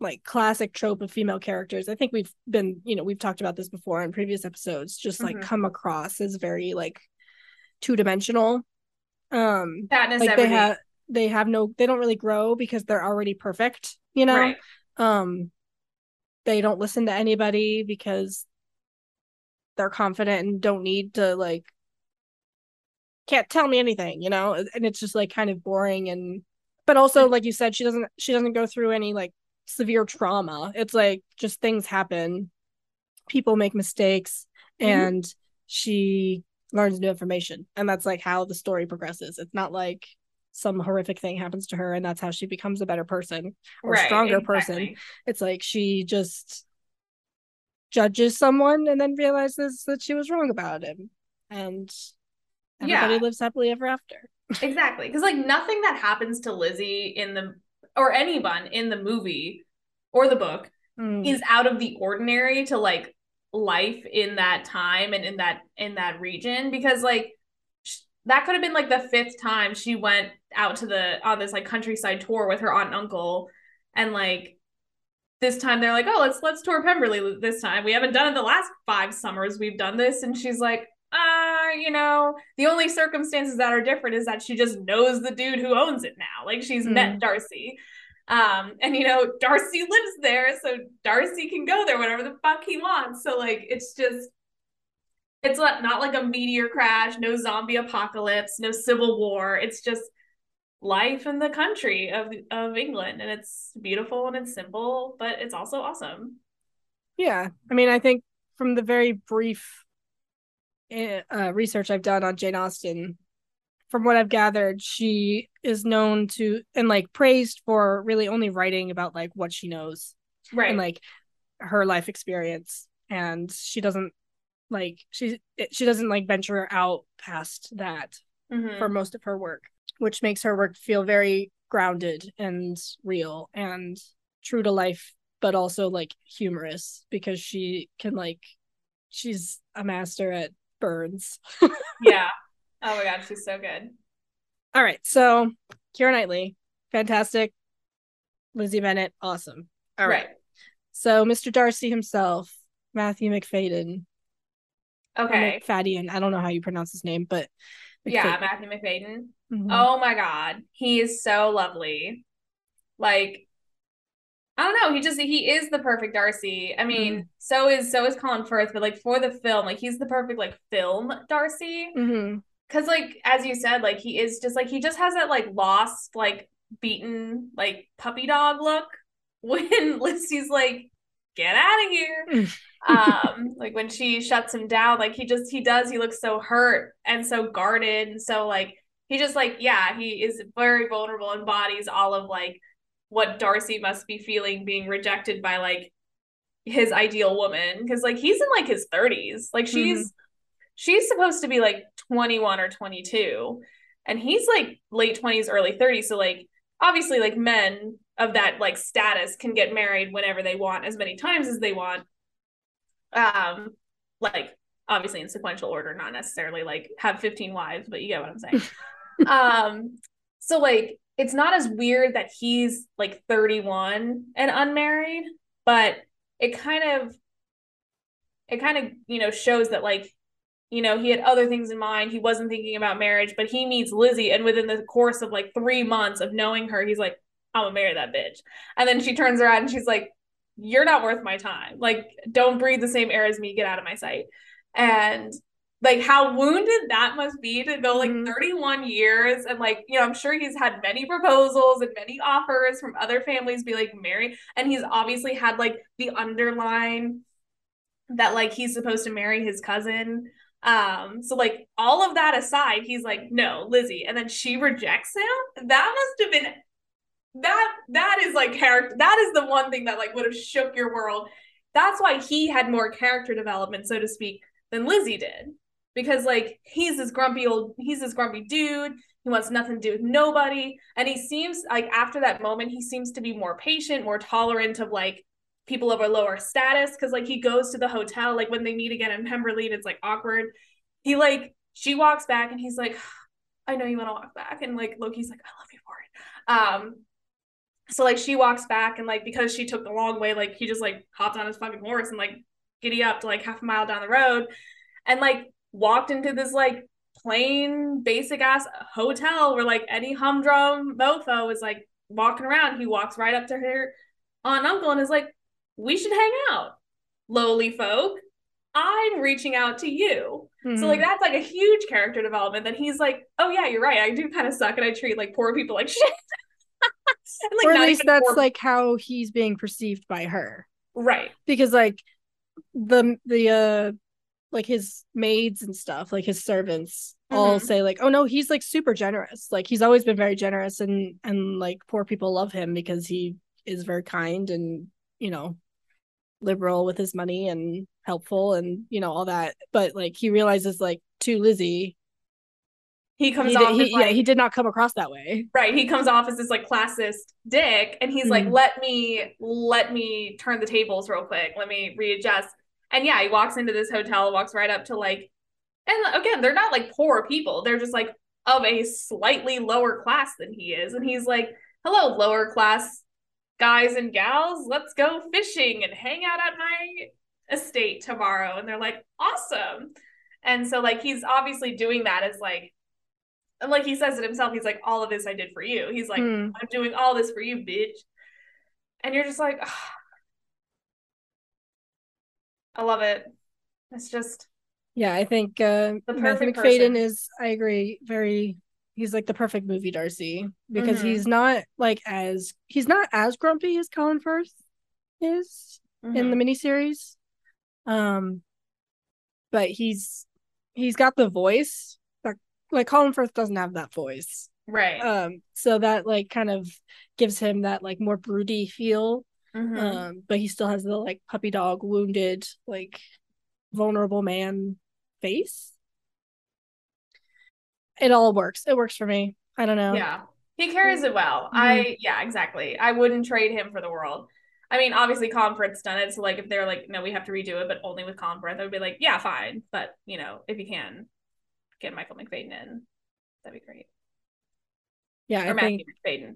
like classic trope of female characters. I think we've been, you know, we've talked about this before in previous episodes. Just like Mhm. come across as very like two dimensional. Um, like they have they have no they don't really grow because they're already perfect. You know, right um they don't listen to anybody because they're confident and don't need to like can't tell me anything you know and it's just like kind of boring and but also like you said she doesn't she doesn't go through any like severe trauma it's like just things happen people make mistakes Mhm. and she learns new information and that's like how the story progresses it's not like some horrific thing happens to her and that's how she becomes a better person or right, stronger person it's like she just judges someone and then realizes that she was wrong about him and everybody Yeah. lives happily ever after Exactly. Because like nothing that happens to Lizzie in the or anyone in the movie or the book Mm. is out of the ordinary to like life in that time and in that in that region because like sh- that could have been like the fifth time she went out to the on this like countryside tour with her aunt and uncle and like this time they're like, oh, let's let's tour Pemberley this time. We haven't done it the last five summers we've done this. And she's like, uh, you know, the only circumstances that are different is that she just knows the dude who owns it now. Like she's mm. met Darcy. Um, and you know, Darcy lives there, so Darcy can go there whenever the fuck he wants. So like it's just it's not, not like a meteor crash, no zombie apocalypse, no civil war. It's just life in the country of of England and it's beautiful and it's simple, but it's also awesome. Yeah. I mean, I think from the very brief eh, uh, research I've done on Jane Austen, from what I've gathered, she is known to and like praised for really only writing about like what she knows, right? And like her life experience, and she doesn't like she she doesn't like venture out past that mm-hmm. for most of her work, which makes her work feel very grounded and real and true to life, but also like humorous because she can like she's a master at burns. yeah. Oh my god, she's so good. All right, so Keira Knightley, fantastic. Lizzie Bennet, awesome. All right. right. So Mr. Darcy himself, Matthew Macfadyen. Okay. Macfadyen. I don't know how you pronounce his name, but Macfadyen. yeah, Matthew Macfadyen. Mm-hmm. Oh my god, he is so lovely. Like I don't know. He just he is the perfect Darcy. I mean, mm-hmm. so is so is Colin Firth, but like for the film, like he's the perfect like film Darcy. Mm-hmm. Cause like as you said, like he is just like he just has that like lost, like beaten, like puppy dog look when Lizzie's like, get out of here. um, like when she shuts him down, like he just he does, he looks so hurt and so guarded. And so like he just like, yeah, he is very vulnerable, and embodies all of like what Darcy must be feeling being rejected by like his ideal woman. Cause like he's in like his 30s. Like she's mm-hmm she's supposed to be like 21 or 22 and he's like late 20s early 30s so like obviously like men of that like status can get married whenever they want as many times as they want. Um like obviously in sequential order not necessarily like have 15 wives but you get what i'm saying. Um so like it's not as weird that he's like 31 and unmarried but it kind of it kind of you know shows that like you know, he had other things in mind. He wasn't thinking about marriage, but he meets Lizzie. And within the course of like three months of knowing her, he's like, I'm gonna marry that bitch. And then she turns around and she's like, You're not worth my time. Like, don't breathe the same air as me. Get out of my sight. And like how wounded that must be to go like mm-hmm. 31 years and like you know i'm sure he's had many proposals and many offers from other families be like marry and he's obviously had like the underline that like he's supposed to marry his cousin um, so like all of that aside, he's like, no, Lizzie, and then she rejects him. That must have been that that is like character that is the one thing that like would have shook your world. That's why he had more character development, so to speak, than Lizzie did. Because like he's this grumpy old he's this grumpy dude. He wants nothing to do with nobody. And he seems like after that moment, he seems to be more patient, more tolerant of like people of a lower status because like he goes to the hotel like when they meet again in Pemberley and it's like awkward. He like she walks back and he's like I know you want to walk back and like Loki's like I love you for it. Um so like she walks back and like because she took the long way like he just like hopped on his fucking horse and like giddy up to like half a mile down the road and like walked into this like plain basic ass hotel where like any humdrum mofo is like walking around. He walks right up to her aunt and uncle and is like we should hang out, lowly folk. I'm reaching out to you. Mm-hmm. So like mm-hmm. that's like a huge character development. Then he's like, oh yeah, you're right. I do kind of suck and I treat like poor people like shit. and, like, or at least that's poor... like how he's being perceived by her. Right. Because like the the uh like his maids and stuff, like his servants mm-hmm. all say like, "Oh no, he's like super generous. Like he's always been very generous and and like poor people love him because he is very kind and, you know, liberal with his money and helpful and you know all that. But like he realizes like to lizzie he comes he off did, he, like, yeah he did not come across that way. Right. He comes off as this like classist dick and he's mm like let me let me turn the tables real quick. Let me readjust. And yeah he walks into this hotel walks right up to like and again they're not like poor people. They're just like of a slightly lower class than he is. And he's like hello lower class guys and gals, let's go fishing and hang out at my estate tomorrow. And they're like, awesome. And so like he's obviously doing that as like and like he says it himself, he's like, all of this I did for you. He's like, Mm. I'm doing all this for you, bitch. And you're just like, "Ah." I love it. It's just Yeah, I think uh, The perfect Macfadyen person. is. I agree. Very. He's like the perfect movie Darcy because Mhm. he's not like as he's not as grumpy as Colin Firth is in the mhm. miniseries. Um, but he's he's got the voice. Like, like Colin Firth doesn't have that voice. right. Um, so that like kind of gives him that like more broody feel. Mhm. Um, but he still has the like puppy dog wounded, like vulnerable man face. It all works. It works for me. I don't know. Yeah. He carries it well. Mhm. I yeah, exactly. I wouldn't trade him for the world. I mean, obviously Colin Firth's done it. So like if they're like, no, we have to redo it, but only with Colin Firth, I would be like, yeah, fine. But you know, if you can get Michael Macfadyen in, that'd be great. Yeah, Or I Matthew think Macfadyen.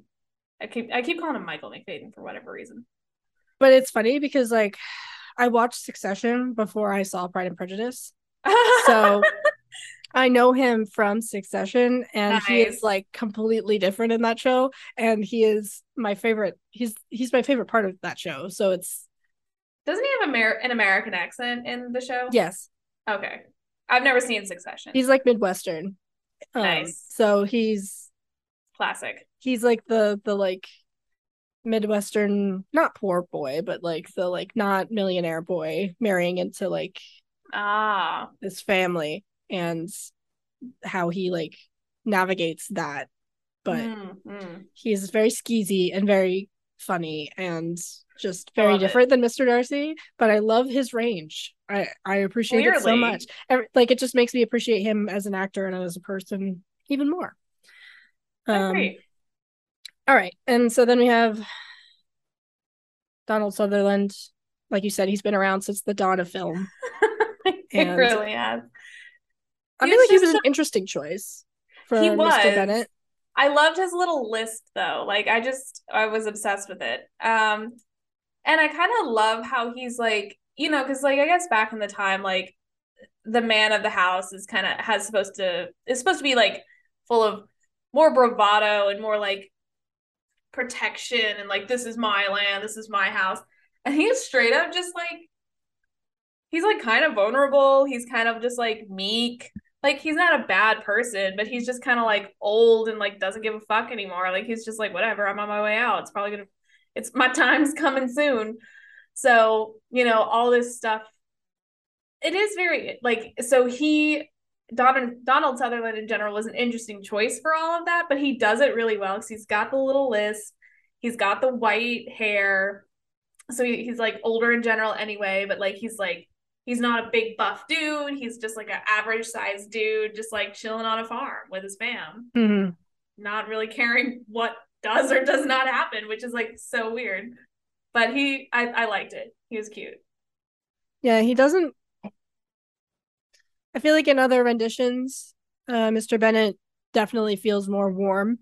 I keep I keep calling him Michael Macfadyen for whatever reason. but it's funny because like I watched Succession before I saw Pride and Prejudice. So I know him from Succession and he is like completely different in that show and he is my favorite he's he's my favorite part of that show. So it's doesn't he have Amer- an American accent in the show? yes, Okay. I've never seen Succession. he's like Midwestern. Um, Nice. So he's classic. he's like the the like midwestern not poor boy but like the like not millionaire boy marrying into like Ah. this family and how he like navigates that but Mm, mm. he's very skeezy and very funny and just very love it. different than Mr. Darcy but I love his range I I appreciate it so much Every- like it just makes me appreciate him as an actor and as a person even more Um, Great. All right. And so then we have Donald Sutherland. Like you said, he's been around since the dawn of film. it and- really has. I feel like he was so- an interesting choice for He Mr. was. Bennet. I loved his little list though. Like I just I was obsessed with it. Um and I kind of love how he's like, you know, cuz like I guess back in the time like the man of the house is kind of has supposed to is supposed to be like full of more bravado and more like protection and like this is my land, this is my house. And he's straight up just like he's like kind of vulnerable. He's kind of just like meek like he's not a bad person, but he's just kind of like old and like doesn't give a fuck anymore. Like he's just like whatever, I'm on my way out. It's probably gonna it's my time's coming soon. So, you know, all this stuff it is very like so he Don, Donald Sutherland in general was an interesting choice for all of that, but he does it really well because he's got the little list, he's got the white hair, so he, he's like older in general anyway, but like he's like he's not a big buff dude. He's just like an average sized dude, just like chilling on a farm with his fam, Mhm. not really caring what does or does not happen, which is like so weird. But he, I, I liked it. He was cute. Yeah, he doesn't. I feel like in other renditions, uh, Mr. Bennet definitely feels more warm.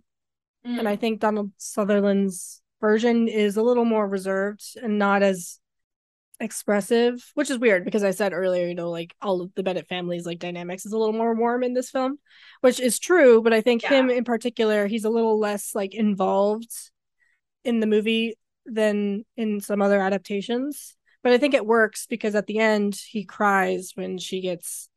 Mm. And I think Donald Sutherland's version is a little more reserved and not as expressive, which is weird because I said earlier, you know, like all of the Bennet family's like dynamics is a little more warm in this film, which is true, but I think Yeah. him in particular, he's a little less like involved in the movie than in some other adaptations. But I think it works because at the end he cries when she gets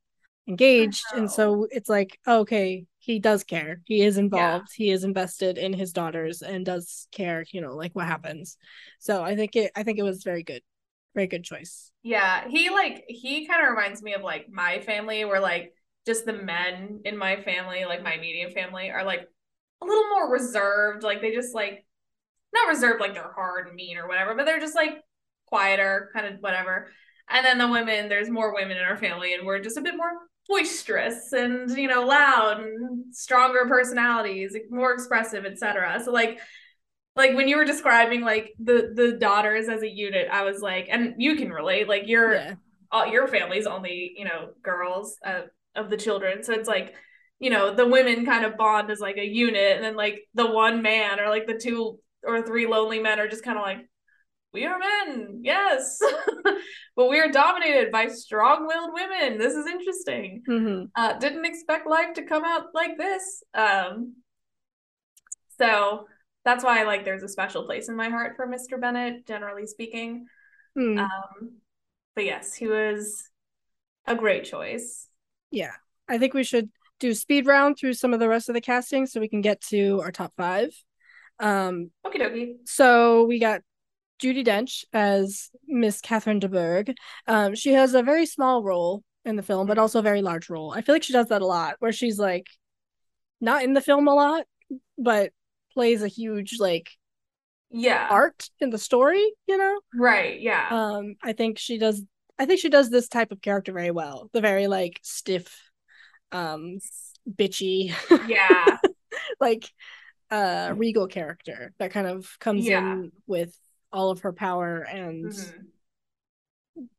engaged. And so oh, it's like okay he does care. He is involved. He is invested in his daughters and does care you know like what happens. So i think it i think it was very good very good choice Yeah, he like he kind of reminds me of like my family, where like just the men in my family, like my immediate family, are like a little more reserved. Like they just like not reserved like they're hard and mean or whatever, but they're just like quieter, kind of whatever. And then the women, there's more women in our family, and we're just a bit more boisterous and you know loud and stronger personalities, more expressive, etc. So like like when you were describing like the the daughters as a unit i was like and you can relate like your yeah all your family's only you know girls uh, of the children so it's like you know the women kind of bond as like a unit and then like the one man or like the two or three lonely men are just kind of like, we are men, yes, but we are dominated by strong-willed women. This is interesting. Mm-hmm. Uh, didn't expect life to come out like this. Um, so that's why like there's a special place in my heart for Mr. Bennet, generally speaking. Hmm. Um, but yes, he was a great choice. yeah, I think we should do speed round through some of the rest of the casting so we can get to our top five. Um, Okie dokie. so we got Judi Dench as Miss Catherine de Bourgh. Um, she has a very small role in the film, but also a very large role. I feel like she does that a lot, where she's like not in the film a lot, but plays a huge like Yeah. art in the story. You know, Right. Yeah. um, I think she does. I think she does this type of character very well. The very like stiff, um, bitchy, yeah. like uh regal character that kind of comes Yeah. in with all of her power and Mhm.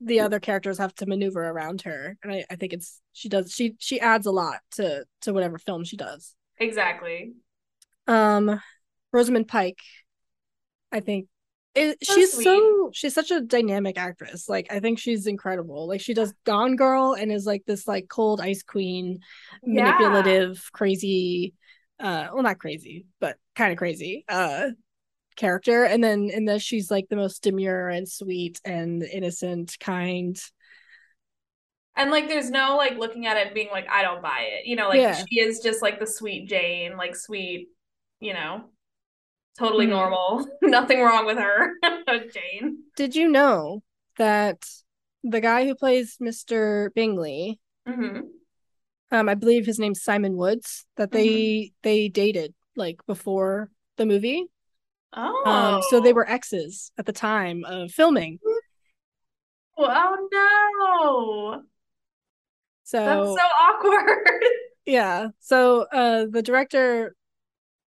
the other characters have to maneuver around her and I, I think it's she does she she adds a lot to to whatever film she does Exactly. Um rosamund pike i think it, So she's sweet. so she's such a dynamic actress like i think she's incredible like she does gone girl and is like this like cold ice queen Yeah. manipulative crazy uh well not crazy but kind of crazy uh character and then in this she's like the most demure and sweet and innocent kind And like, there's no like looking at it and being like, I don't buy it. You know, like Yeah. she is just like the sweet Jane, like sweet, you know, totally Mhm. normal. Nothing wrong with her, Jane. did you know that the guy who plays mr bingley hmm um i believe his name's simon woods that they they dated like before the movie Oh. um so they were exes at the time of filming Oh no. so That's so awkward. yeah so uh the director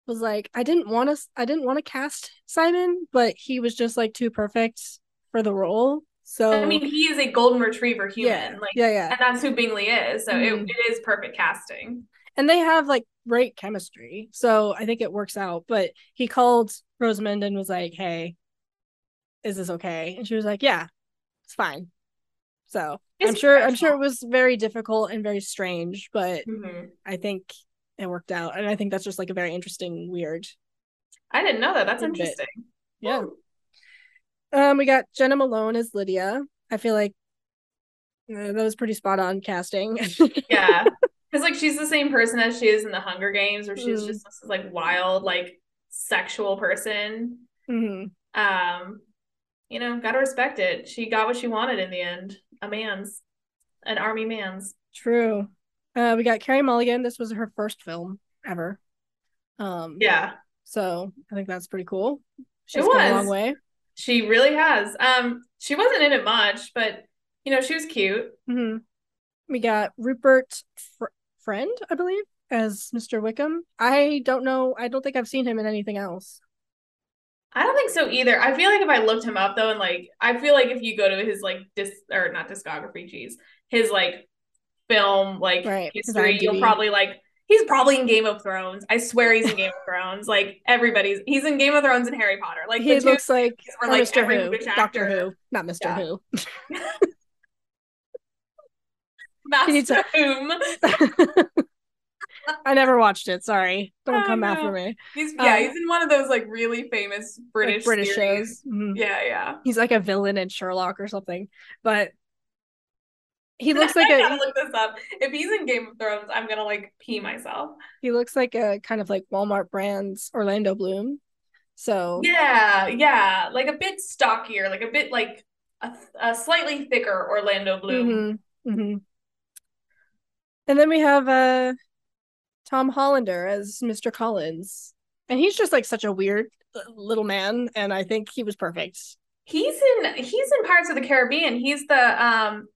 was like i didn't want to i didn't want to cast simon but he was just like too perfect for the role so I mean, he is a golden retriever human. yeah Like, yeah yeah and that's who Bingley is. So Mhm. it, it is perfect casting. and they have like great chemistry so i think it works out but he called rosamund and was like hey is this okay and she was like yeah it's fine so It's i'm sure i'm sure it was very difficult and very strange but Mhm. i think it worked out and i think that's just like a very interesting weird I didn't know that. That's interesting. yeah um we got jena malone as lydia i feel like uh, that was pretty spot on casting Yeah. Because like she's the same person as she is in the Hunger Games, where she's Mm. just this like wild, like sexual person. Mhm. Um, you know, gotta respect it. She got what she wanted in the end. A man's, an army man's. True. Uh, we got Carey Mulligan. This was her first film ever. Um, Yeah, So I think that's pretty cool. She's It come a long way. she really has. Um, she wasn't in it much, but you know, she was cute. hmm We got Rupert Fr- Friend, I believe, as Mr. Wickham. I don't know. I don't think I've seen him in anything else. I don't think so either. I feel like if I looked him up though, and like I feel like if you go to his like dis or not discography, geez, his like film like Right, history, you'll probably like he's probably in Game of Thrones. I swear he's in Game of Thrones. Like everybody's he's in Game of Thrones and Harry Potter. Like he looks like were like Mr. Who, Doctor. Who, not Mr. Yeah. Who. Master Whom. I never watched it. Sorry, don't come no. after me. He's yeah, Um, he's in one of those like really famous Like British British series. shows. Mhm. Yeah, yeah. He's like a villain in Sherlock or something, but he looks like a look this up. If he's in Game of Thrones, I'm gonna like pee myself. he looks like a kind of like Walmart brands Orlando Bloom. So Yeah, yeah, like a bit stockier, like a bit like a, a slightly thicker Orlando Bloom. mhm, mhm. And then we have uh Tom Hollander as Mr. Collins. And he's just like such a weird uh, little man and I think he was perfect. He's in he's in Pirates of the Caribbean. He's the um,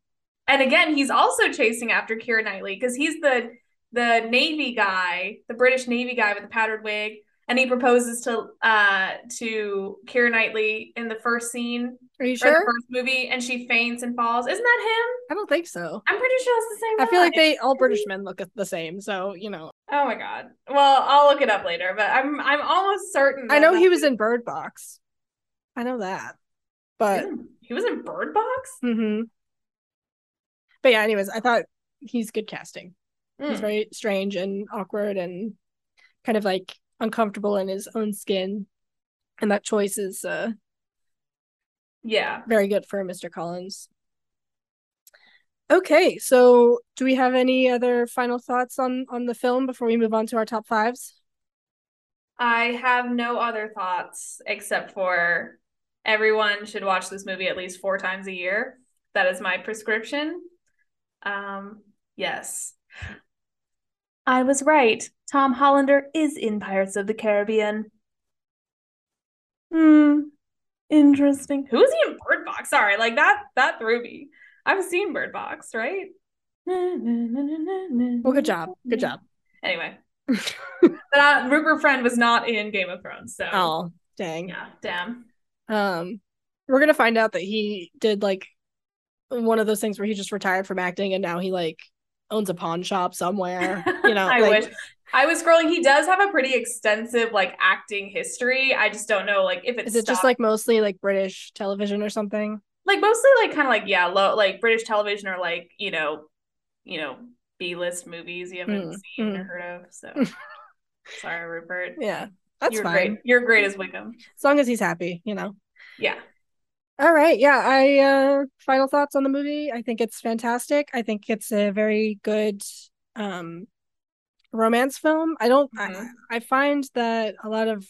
and again, he's also chasing after Keira Knightley because he's the the Navy guy, the British Navy guy with the powdered wig, and he proposes to uh to Keira Knightley in the first scene Are you sure? first movie, and she faints and falls. Isn't that him? I don't think so. I'm pretty sure it's the same. I feel like they all British men look the same, so you know. Oh my god. Well, I'll look it up later, but I'm I'm almost certain. I know he was in Bird Box. I know that. But He was in, he was in Bird Box. mhm. But yeah, anyways, I thought he's good casting. He's Mm. very strange and awkward and kind of like uncomfortable in his own skin. And that choice is uh Yeah. very good for Mr. Collins. Okay, so do we have any other final thoughts on on the film before we move on to our top fives? I have no other thoughts except for everyone should watch this movie at least four times a year. That is my prescription. Um, yes. I was right. Tom Hollander is in Pirates of the Caribbean. Hmm. Interesting. Who's he in Bird Box? Sorry, like that that threw me. I've seen Bird Box, right? Well, Well, good job. Good job. Anyway, but uh, Rupert Friend was not in Game of Thrones, so Oh, dang. yeah, damn. Um, we're gonna find out that he did like one of those things where he just retired from acting and now he like owns a pawn shop somewhere. You know, I like, wish. I was scrolling. He does have a pretty extensive like acting history. I just don't know like if it's Is it just like mostly like British television or something? like mostly like kind of like yeah, low like British television or like you know, you know B list movies you haven't Mm, seen mm. or heard of. So sorry, Rupert. Yeah, that's You're fine. great. You're great as Wickham. As long as he's happy, you know. Yeah. All right, yeah. I uh final thoughts on the movie. I think it's fantastic. I think it's a very good um romance film. I don't Mhm. I, I find that a lot of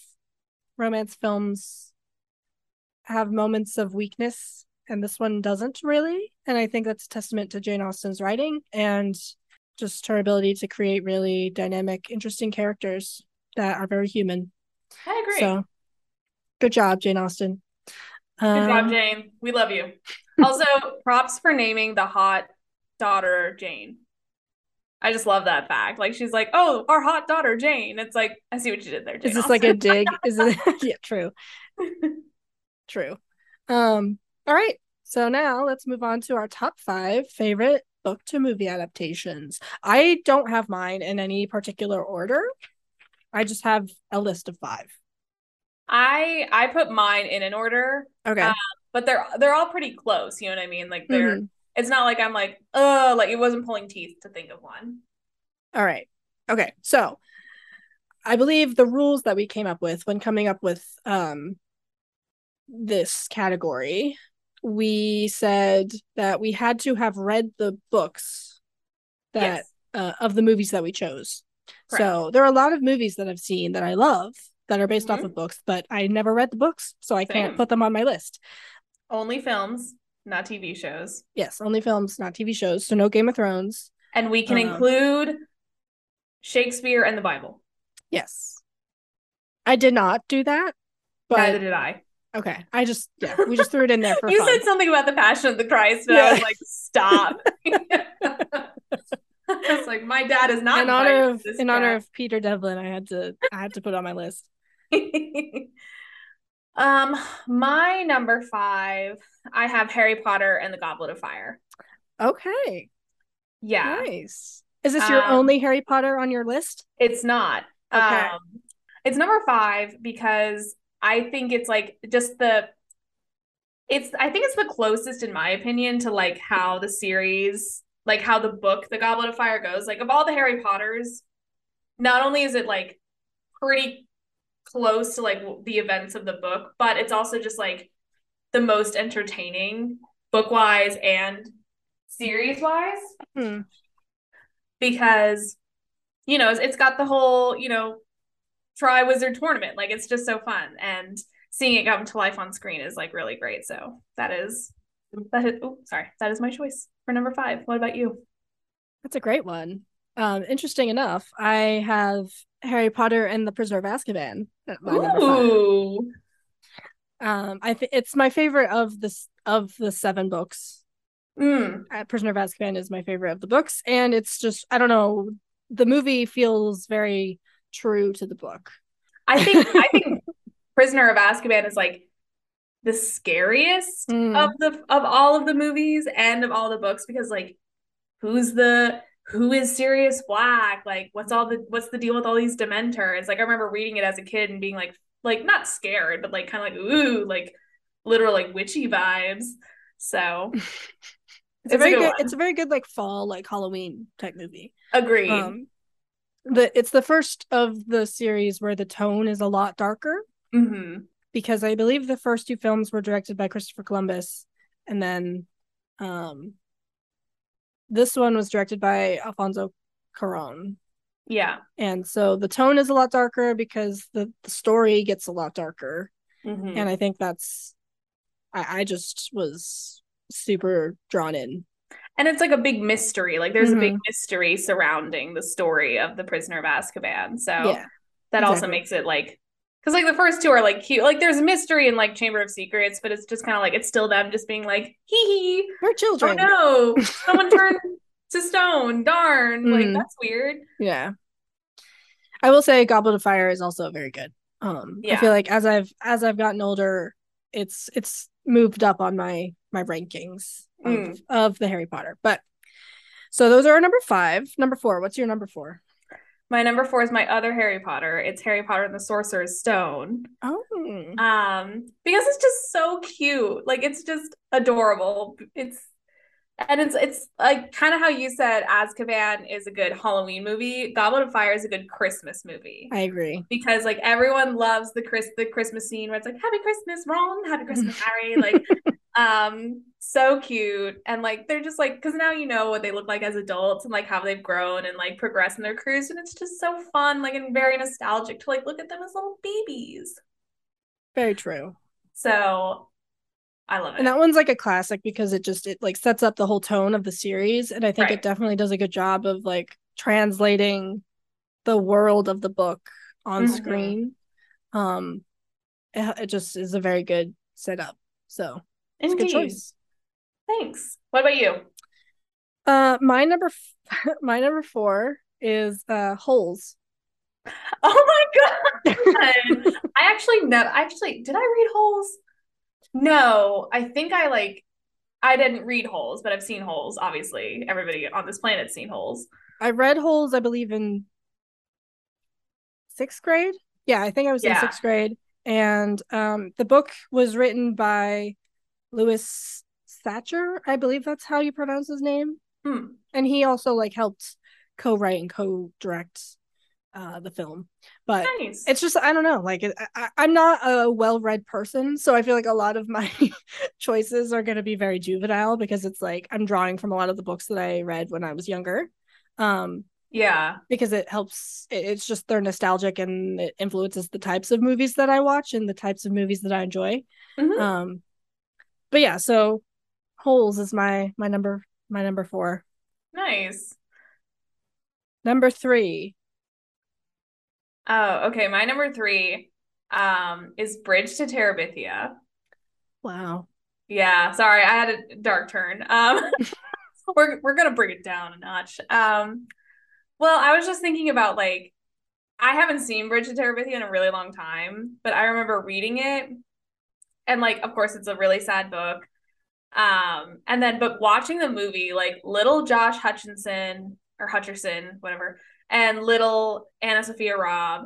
romance films have moments of weakness and this one doesn't really. And I think that's a testament to Jane Austen's writing and just her ability to create really dynamic, interesting characters that are very human. I agree. So good job, Jane Austen. Good job, Um, Jane. We love you. Also, props for naming the hot daughter Jane. I just love that fact. Like she's like, "Oh, our hot daughter Jane." It's like, I see what you did there. Jane Is this like a dig? Is it yeah, true. True. Um, all right. So now let's move on to our top five favorite book to movie adaptations. I don't have mine in any particular order. I just have a list of five. I I put mine in an order, Okay. Uh, but they're they're all pretty close. You know what I mean? Like they're. Mhm. It's not like I'm like, oh, like it wasn't pulling teeth to think of one. All right. Okay. So I believe the rules that we came up with when coming up with um this category, we said that we had to have read the books that yes. uh, of the movies that we chose. Correct. So there are a lot of movies that I've seen that I love that are based off Mhm. of books, but I never read the books, so I can't put them on my list. Only films, not TV shows, Yes, only films, not TV shows. So no Game of Thrones. and we can Um, include Shakespeare and the Bible. Yes. I did not do that, but Neither did I. okay. I just yeah, we just threw it in there for you fun. said something about the Passion of the Christ, and I was like, stop. I was like, my dad is not in honor of in honor of Peter Devlin, I had to I had to put on my list. um, my number five, I have Harry Potter and the Goblet of Fire. Okay. Yeah, Nice. Is this your Um, only Harry Potter on your list? it's not. Okay. Um, it's number five because I think it's like just the. It's I think it's the closest, in my opinion, to like how the series, like how the book, The Goblet of Fire goes. Like of all the Harry Potters, not only is it like pretty close to like the events of the book, but it's also just like the most entertaining book wise and series wise Hmm. because you know it's, it's got the whole you know Triwizard tournament. Like it's just so fun. And seeing it come to life on screen is like really great. So that is that is oh sorry. That is my choice for number five. What about you? That's a great one. Um, interesting enough, I have Harry Potter and the Prisoner of Azkaban at my number five. Ooh. Um, I think it's my favorite of this of the seven books. Mm. Uh, Prisoner of Azkaban is my favorite of the books, and it's just I don't know. The movie feels very true to the book. i think i think prisoner of azkaban is like the scariest Mm. of the of all of the movies and of all the books because like who's the who is Sirius Black? Like, what's all the what's the deal with all these Dementors? Like, I remember reading it as a kid and being like, like not scared, but like kind of like ooh, like literal like witchy vibes. So it's, it's a very good, good it's a very good like fall like Halloween type movie. Agreed. Um, the it's the first of the series where the tone is a lot darker. Mm-hmm. Because I believe the first two films were directed by Christopher Columbus, and then um, this one was directed by Alfonso Cuarón. Yeah. And so the tone is a lot darker because the, the story gets a lot darker. Mm-hmm. And I think that's I, I just was super drawn in. And it's like a big mystery. Like there's mm-hmm. a big mm-hmm. mystery surrounding the story of the prisoner of Azkaban. So yeah, that exactly. also makes it like because like the first two are like cute. Like there's mystery in like Chamber of Secrets, but it's just kind of like it's still them just being like, hee hee. We're children. Oh no. Someone turned to stone. Darn. Mm. Like that's weird. Yeah. I will say Goblet of Fire is also very good. Um yeah. I feel like as I've as I've gotten older, it's it's moved up on my my rankings of, mm. of the Harry Potter. But so those are our number five. Number four. What's your number four? My number four is my other Harry Potter. It's Harry Potter and the Sorcerer's Stone. Oh. Um, because it's just so cute. Like it's just adorable. It's and it's it's like kind of how you said Azkaban is a good Halloween movie. Goblet of Fire is a good Christmas movie. I agree because like everyone loves the Chris the Christmas scene where it's like Happy Christmas, Ron, Happy Christmas, Harry. Like um so cute. And like they're just like because now you know what they look like as adults and like how they've grown and like progressed in their careers and it's just so fun like and very nostalgic to like look at them as little babies. Very true. So i love it. and that one's like a classic because it just it like sets up the whole tone of the series and i think right. it definitely does a good job of like translating the world of the book on mm-hmm. screen. Um it, it just is a very good setup so it's a good choice. Thanks. What about you? Uh, my number, f- my number four is uh holes. Oh my god! I actually never. Actually, did I read holes? No, I think I like. I didn't read holes, but I've seen holes. Obviously, everybody on this planet's seen holes. I read holes. I believe in sixth grade. Yeah, I think I was yeah. in sixth grade, and um, the book was written by Louis Sachar, I believe that's how you pronounce his name. Hmm. And he also like helped co-write and co-direct uh, the film. But nice. it's just I don't know, like I, I'm not a well-read person, so I feel like a lot of my choices are going to be very juvenile because it's like I'm drawing from a lot of the books that I read when I was younger. Um, yeah, because it helps. It's just they're nostalgic and it influences the types of movies that I watch and the types of movies that I enjoy. Mm-hmm. Um, but yeah, so holes is my my number my number four. Nice. Number three. Oh, okay. My number three um is Bridge to Terabithia. Wow. Yeah, sorry, I had a dark turn. Um we're we're gonna bring it down a notch. Um well, I was just thinking about like I haven't seen Bridge to Terabithia in a really long time, but I remember reading it and like of course it's a really sad book. Um and then but watching the movie like little josh hutchinson or hutcherson whatever and little annasophia robb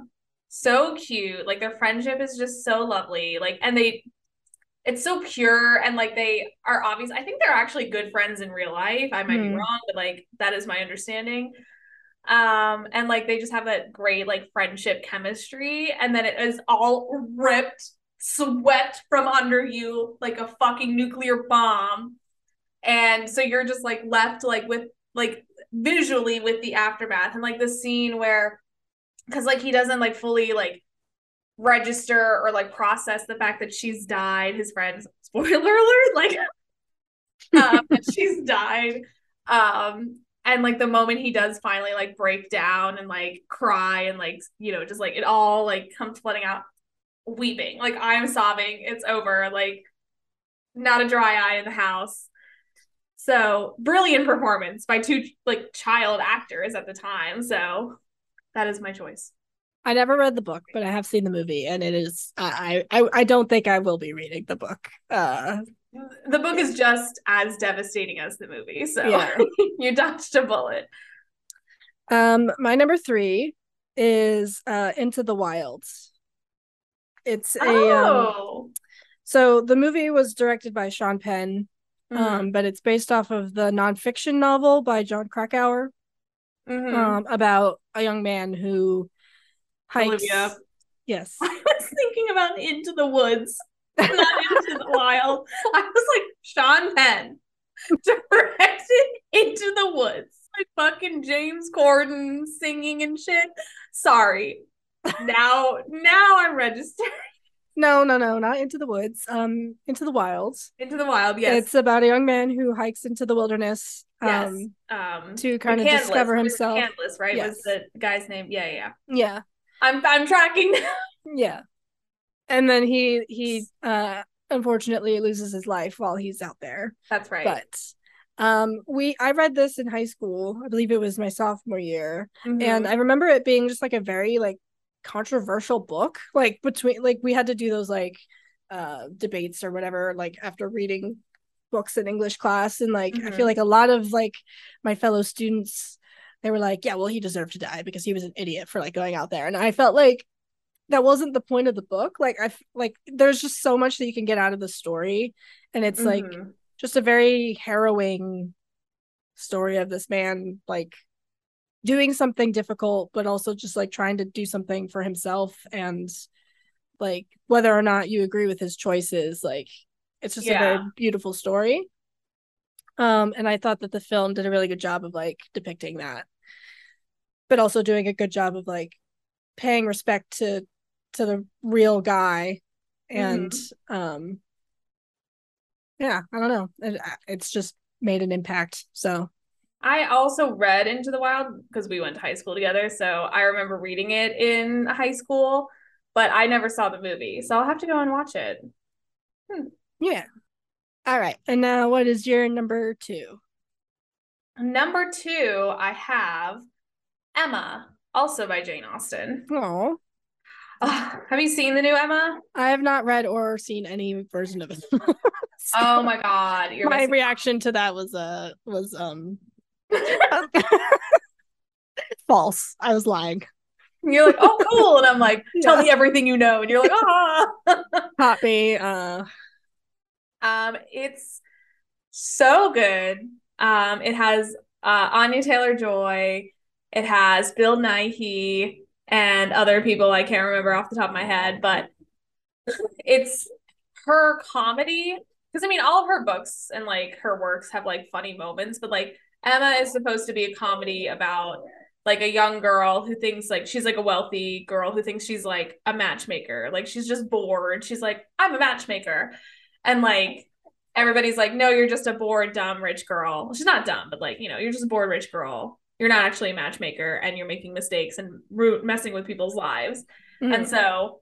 so cute. Like their friendship is just so lovely. Like and they it's so pure and like they are obvious. I think they're actually good friends in real life. I might mm. be hmm. wrong but like that is my understanding. Um and like they just have that great like friendship chemistry. And then it is all ripped swept from under you like a fucking nuclear bomb. And so you're just like left like with like visually with the aftermath. And like the scene where because like he doesn't like fully like register or like process the fact that she's died. His friends spoiler alert like um she's died. Um and like the moment he does finally like break down and like cry and like you know just like it all like comes flooding out weeping. Like I'm sobbing. It's over. Like not a dry eye in the house. So brilliant performance by two like child actors at the time. So that is my choice. I never read the book, but I have seen the movie, and it is I I I don't think I will be reading the book. Uh, the book is just as devastating as the movie, so yeah. you dodged a bullet. Um, my number three is uh Into the Wilds. It's a um, Oh. so the movie was directed by Sean Penn, Mhm. um, but it's based off of the nonfiction novel by Jon Krakauer, Mhm. um, about a young man who hikes. Olivia. Yes. I was thinking about Into the Woods, not Into the Wild. I was like, Sean Penn directed Into the Woods. Like fucking James Corden singing and shit. Sorry. Now, now I'm registered. No, no, no, not Into the Woods. Um, Into the Wilds. Into the Wild, yes. It's about a young man who hikes into the wilderness. yes. Um, Um, to kind of discover himself. McCandless, right? Yes. Was the guy's name? Yeah, yeah. yeah. I'm I'm tracking. yeah. And then he he uh unfortunately loses his life while he's out there. That's right. But um we I read this in high school. I believe it was my sophomore year. Mhm. And I remember it being just like a very like controversial book. Like between like we had to do those like uh debates or whatever like after reading books in English class and like I Mhm. feel like a lot of like my fellow students they were like, yeah, well he deserved to die because he was an idiot for like going out there. And I felt like that wasn't the point of the book. Like I like there's just so much that you can get out of the story and it's like Mhm. just a very harrowing story of this man like doing something difficult but also just like trying to do something for himself and like whether or not you agree with his choices like it's just a very beautiful story. Um and i thought that the film did a really good job of like depicting that but also doing a good job of like paying respect to to the real guy and um yeah i don't know. It, it's just made an impact so I also read Into the Wild because we went to high school together. So I remember reading it in high school, but I never saw the movie. So I'll have to go and watch it. yeah all right and now what is your number two Number two, I have Emma, also by Jane Austen. oh Ugh, have you seen the new Emma? i have not read or seen any version of it So Oh my god, my missing- reaction to that was uh was um false i was lying You're like, oh, cool. And I'm like, tell me everything you know. And you're like, ah. caught me uh um, it's so good. Um, it has uh, Anya Taylor Joy. It has Bill Nighy and other people I can't remember off the top of my head, but it's her comedy. Because I mean, all of her books and like her works have like funny moments, but like Emma is supposed to be a comedy about like a young girl who thinks like she's like a wealthy girl who thinks she's like a matchmaker. Like she's just bored. She's like, I'm a matchmaker. And like everybody's like, no, you're just a bored, dumb, rich girl. She's not dumb, but like, you know, you're just a bored, rich girl. You're not actually a matchmaker and you're making mistakes and root messing with people's lives. Mm-hmm. And so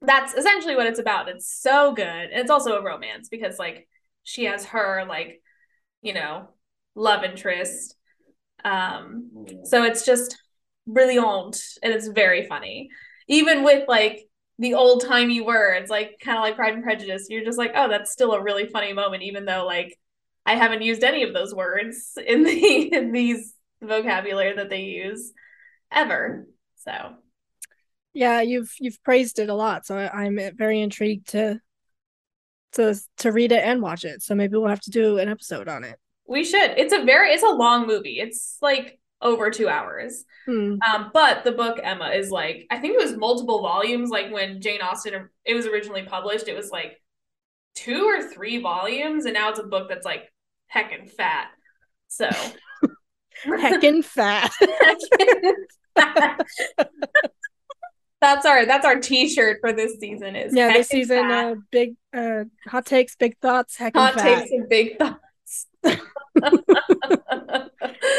that's essentially what it's about. It's so good. And it's also a romance because like she has her like, you know, love interest. Um, so it's just brilliant and it's very funny. Even with like the old timey words, like kind of like Pride and Prejudice, you're just like, oh, that's still a really funny moment, even though like I haven't used any of those words in the in these vocabulary that they use ever. So yeah you've you've praised it a lot so I, i'm very intrigued to to to read it and watch it so maybe we'll have to do an episode on it we should. It's a very it's a long movie. It's like over two hours. Hmm. Um, but the book Emma is like I think it was multiple volumes. Like when Jane Austen it was originally published, it was like two or three volumes, and now it's a book that's like heckin' fat. So heckin' fat heckin' fat. that's our that's our T-shirt for this season. Is yeah this season uh big uh hot takes big thoughts heckin' hot fat takes and big thoughts.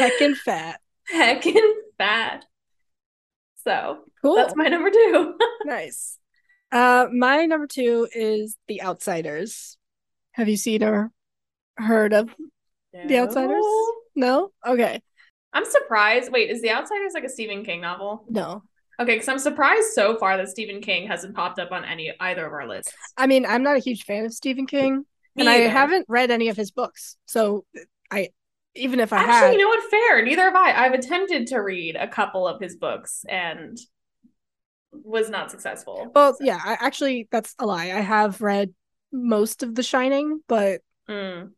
heckin' fat heckin' fat. So cool that's my number two. nice uh my number two is the outsiders have you seen or heard of the outsiders no okay I'm surprised. Wait, is The Outsiders like a Stephen King novel? no Okay, because I'm surprised so far that Stephen King hasn't popped up on any either of our lists. I mean, I'm not a huge fan of Stephen King, And I haven't read any of his books. So I even if I Actually, had. you know what? Fair. Neither have I. I've attempted to read a couple of his books and was not successful. well, yeah, I actually that's a lie. I have read most of The Shining, but Mm.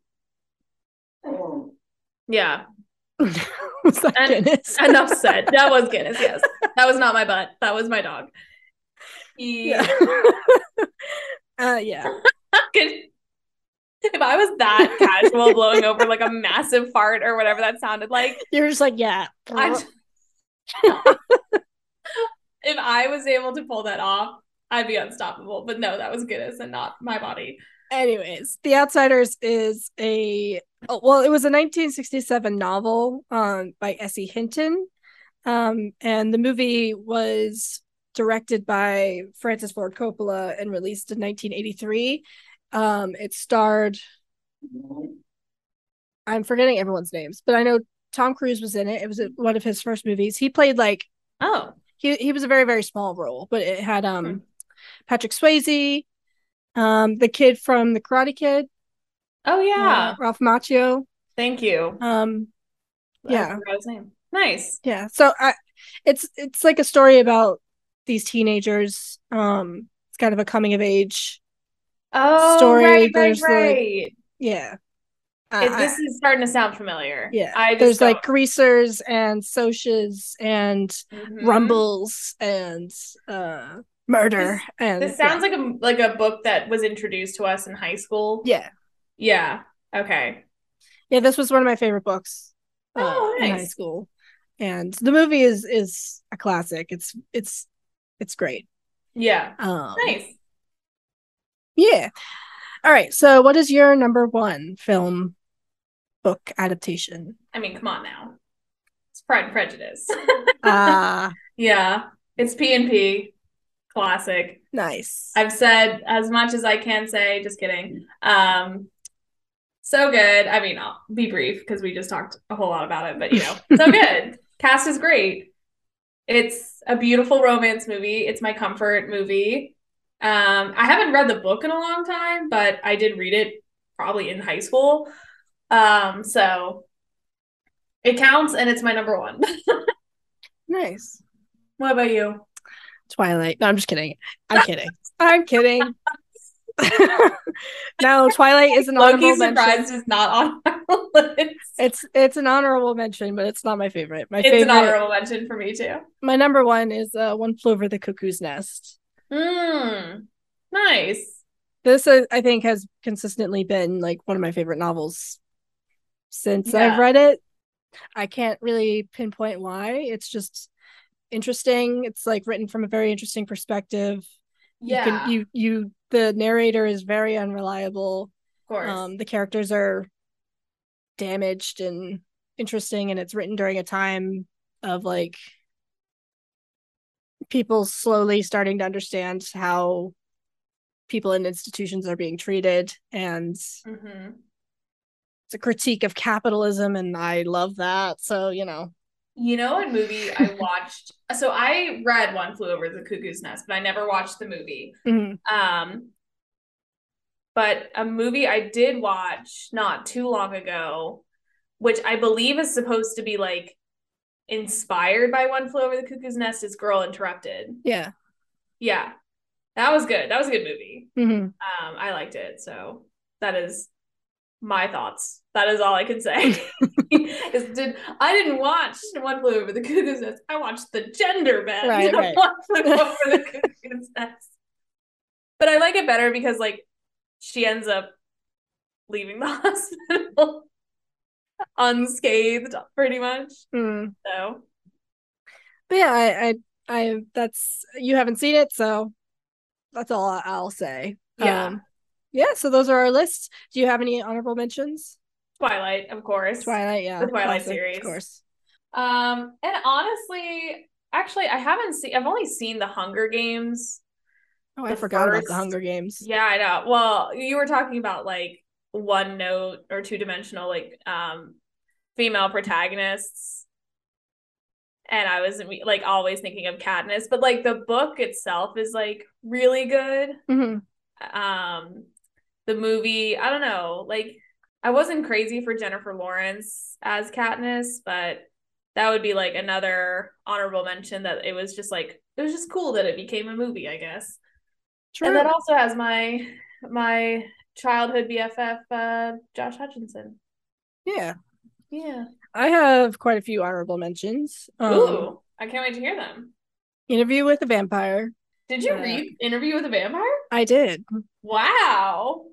Yeah. was that And- Guinness? Enough said. That was Guinness. Yes. That was not my butt. That was my dog. He yeah. uh, yeah. could if I was that casual blowing over like a massive fart or whatever that sounded like, You're just like, yeah. I if I was able to pull that off, I'd be unstoppable. But no, that was Guinness and not my body. Anyways, The Outsiders is a oh, well, it was a 1967 novel um, by S.E. Hinton, um, and the movie was directed by Francis Ford Coppola and released in 1983. Um, it starred I'm forgetting everyone's names, but I know Tom Cruise was in it. It was one of his first movies. He played like Oh. he he was a very very small role, but it had um Hmm. Patrick Swayze, um the kid from The Karate Kid, Oh yeah. uh, Ralph Macchio. Thank you. Um Yeah. his name. Nice. yeah, so I it's it's like a story about these teenagers. Um it's kind of a coming of age. Oh, Story, right, right, there's the- right. Yeah. Uh, It- this is starting to sound familiar. yeah. There's like don't- greasers and Socs and Mhm. rumbles and uh murder and This sounds like a like a book that was introduced to us in high school. yeah. Yeah. Okay. Yeah, this was one of my favorite books uh, Oh, in high school, and the movie is is a classic. It's it's it's great. Yeah. Um, Nice. Yeah. All right. So, what is your number one film book adaptation? I mean, come on now. It's Pride and Prejudice. Ah, yeah. It's P and P. Classic. nice. I've said as much as I can say, just kidding. Um so good. I mean, I'll be brief because we just talked a whole lot about it, but you know, so good. Cast is great. It's a beautiful romance movie. It's my comfort movie. Um, I haven't read the book in a long time, but I did read it probably in high school. Um, so it counts and it's my number one. Nice. what about you? Twilight. No, I'm just kidding. I'm kidding. I'm kidding. no, Twilight is an honorable Loki's mention. is not on our list. It's it's an honorable mention, but it's not my favorite. My It's favorite, an honorable mention for me too. my number one is uh, One Flew Over the Cuckoo's Nest. Mm, nice. This uh, I think has consistently been like one of my favorite novels since Yeah. I've read it. I can't really pinpoint why. It's just interesting. It's like written from a very interesting perspective. You Yeah, can you you the narrator is very unreliable. of course. Um the characters are damaged and interesting and it's written during a time of like people slowly starting to understand how people in institutions are being treated and Mhm. it's a critique of capitalism and I love that. So, you know. You know what movie I watched? So I read One Flew Over the Cuckoo's Nest, but I never watched the movie. Mhm. Um, but a movie I did watch not too long ago, which I believe is supposed to be like inspired by One Flew Over the Cuckoo's Nest, is Girl Interrupted. Yeah. Yeah, that was good. That was a good movie. Mhm. Um, I liked it. So that is my thoughts. That is all I can say. is did I didn't watch One Flew Over the Cuckoo's Nest. I watched the gender bend. Right, right. One Flew Over the Cuckoo's Nest. But I like it better because like she ends up leaving the hospital unscathed, pretty much. Mm. So But yeah, I, I I that's you haven't seen it, so that's all I'll say. Yeah. Um, yeah, so those are our lists. Do you have any honorable mentions? Twilight, of course. Twilight, yeah. The Twilight series. Of course. Um, and honestly, actually, I haven't seen. I've only seen the Hunger Games. Oh, I forgot about the Hunger Games. Yeah, I know. Well, you were talking about like one note or two dimensional, like um, female protagonists, and I was like always thinking of Katniss, but like the book itself is like really good. Mhm. Um, the movie, I don't know, like I wasn't crazy for Jennifer Lawrence as Katniss, but that would be like another honorable mention that it was just like it was just cool that it became a movie, I guess. True. And that also has my my childhood BFF, uh, Josh Hutchinson. yeah. Yeah. I have quite a few honorable mentions. Um, Ooh, I can't wait to hear them. Interview with a Vampire. Did you uh, read Interview with a Vampire? I did. Wow.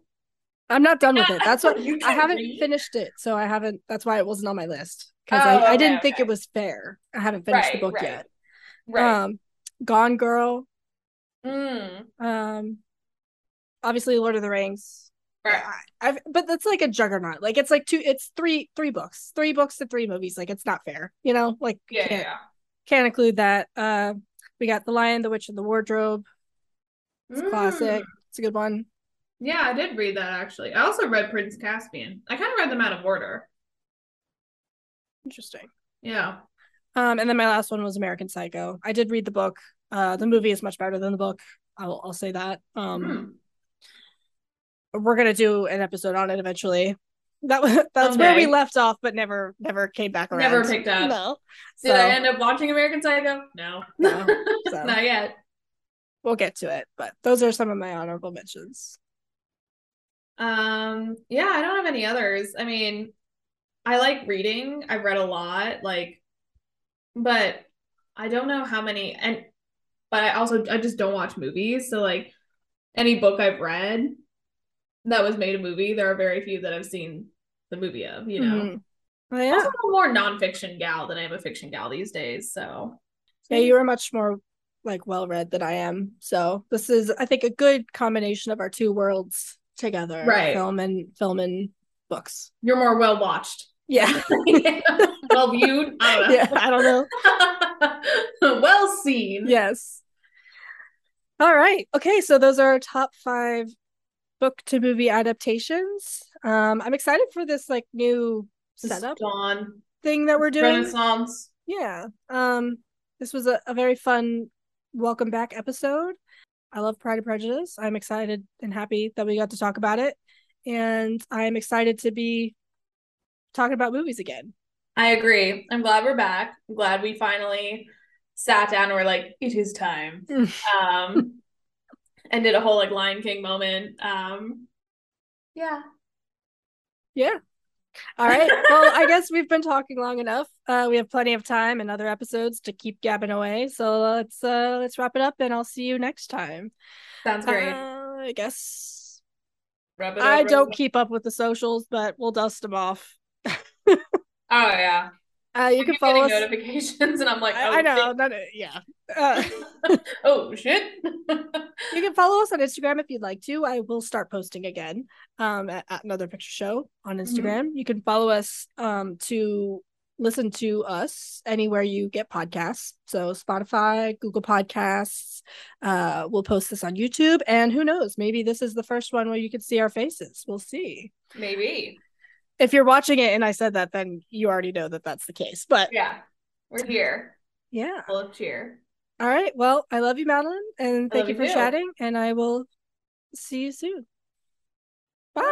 I'm not done with it. That's what You I haven't read? finished it, so I haven't. That's why it wasn't on my list because Oh, I, I okay, didn't think it was fair. I haven't finished the book right. yet. Right. Um, Gone Girl. mm, Um, obviously Lord of the Rings. Right. I, I've, but that's like a juggernaut. Like it's like two. It's three three books, three books to three movies. Like it's not fair. You know, like Yeah, can't yeah. can't include that. Uh, we got The Lion, the Witch, and the Wardrobe. It's a classic. Mm. It's a good one. Yeah, I did read that actually. I also read Prince Caspian. I kind of read them out of order. Interesting. Yeah. Um, and then my last one was American Psycho. I did read the book. Uh, the movie is much better than the book. I'll I'll say that. Um, Hmm. We're gonna do an episode on it eventually. That was that's where we left off, but never never came back around. Never picked up. No. Did So I end up watching American Psycho? No. No, so. Not yet. we'll get to it. But those are some of my honorable mentions. Um, yeah, I don't have any others. I mean, I like reading. I've read a lot, like, but I don't know how many and but I also I just don't watch movies. So like any book I've read that was made a movie, there are very few that I've seen the movie of, you know. Mhm. Oh, yeah. Also, I'm a more nonfiction gal than I am a fiction gal these days. So Yeah, you are much more like well read than I am. So this is, I think, a good combination of our two worlds together. Right. Film and film and books. you're more well watched. Yeah. well viewed. I don't know. yeah. I don't know. well seen. Yes. All right. Okay. So those are our top five book to movie adaptations. Um, I'm excited for this like new setup Dawn. thing that we're doing. Renaissance. Yeah. Um, this was a, a very fun welcome back episode. I love Pride and Prejudice. I'm excited and happy that we got to talk about it. And I'm excited to be talking about movies again. I agree. I'm glad we're back. I'm glad we finally sat down and we're like, it is time. um and did a whole like Lion King moment. Um yeah. Yeah. All right. Well, I guess we've been talking long enough. Uh, we have plenty of time and other episodes to keep gabbing away. So let's uh let's wrap it up and I'll see you next time. Sounds great. Uh, I guess up, I don't up. keep up with the socials, but we'll dust them off. Oh yeah. Uh, you I can follow us. notifications and I'm like, oh, I, know. Not, yeah. Uh, oh shit. you can follow us on Instagram if you'd like to. I will start posting again um, at, at another picture show on Instagram. You can follow us um, to listen to us anywhere you get podcasts. So Spotify, Google Podcasts. Uh, we'll post this on YouTube, and who knows? Maybe this is the first one where you can see our faces. We'll see. Maybe. If you're watching it and I said that, then you already know that that's the case. But Yeah. We're here. yeah. Full of cheer. All right. Well, I love you, Madeline, and I thank you you for too. chatting. And I will see you soon. Bye.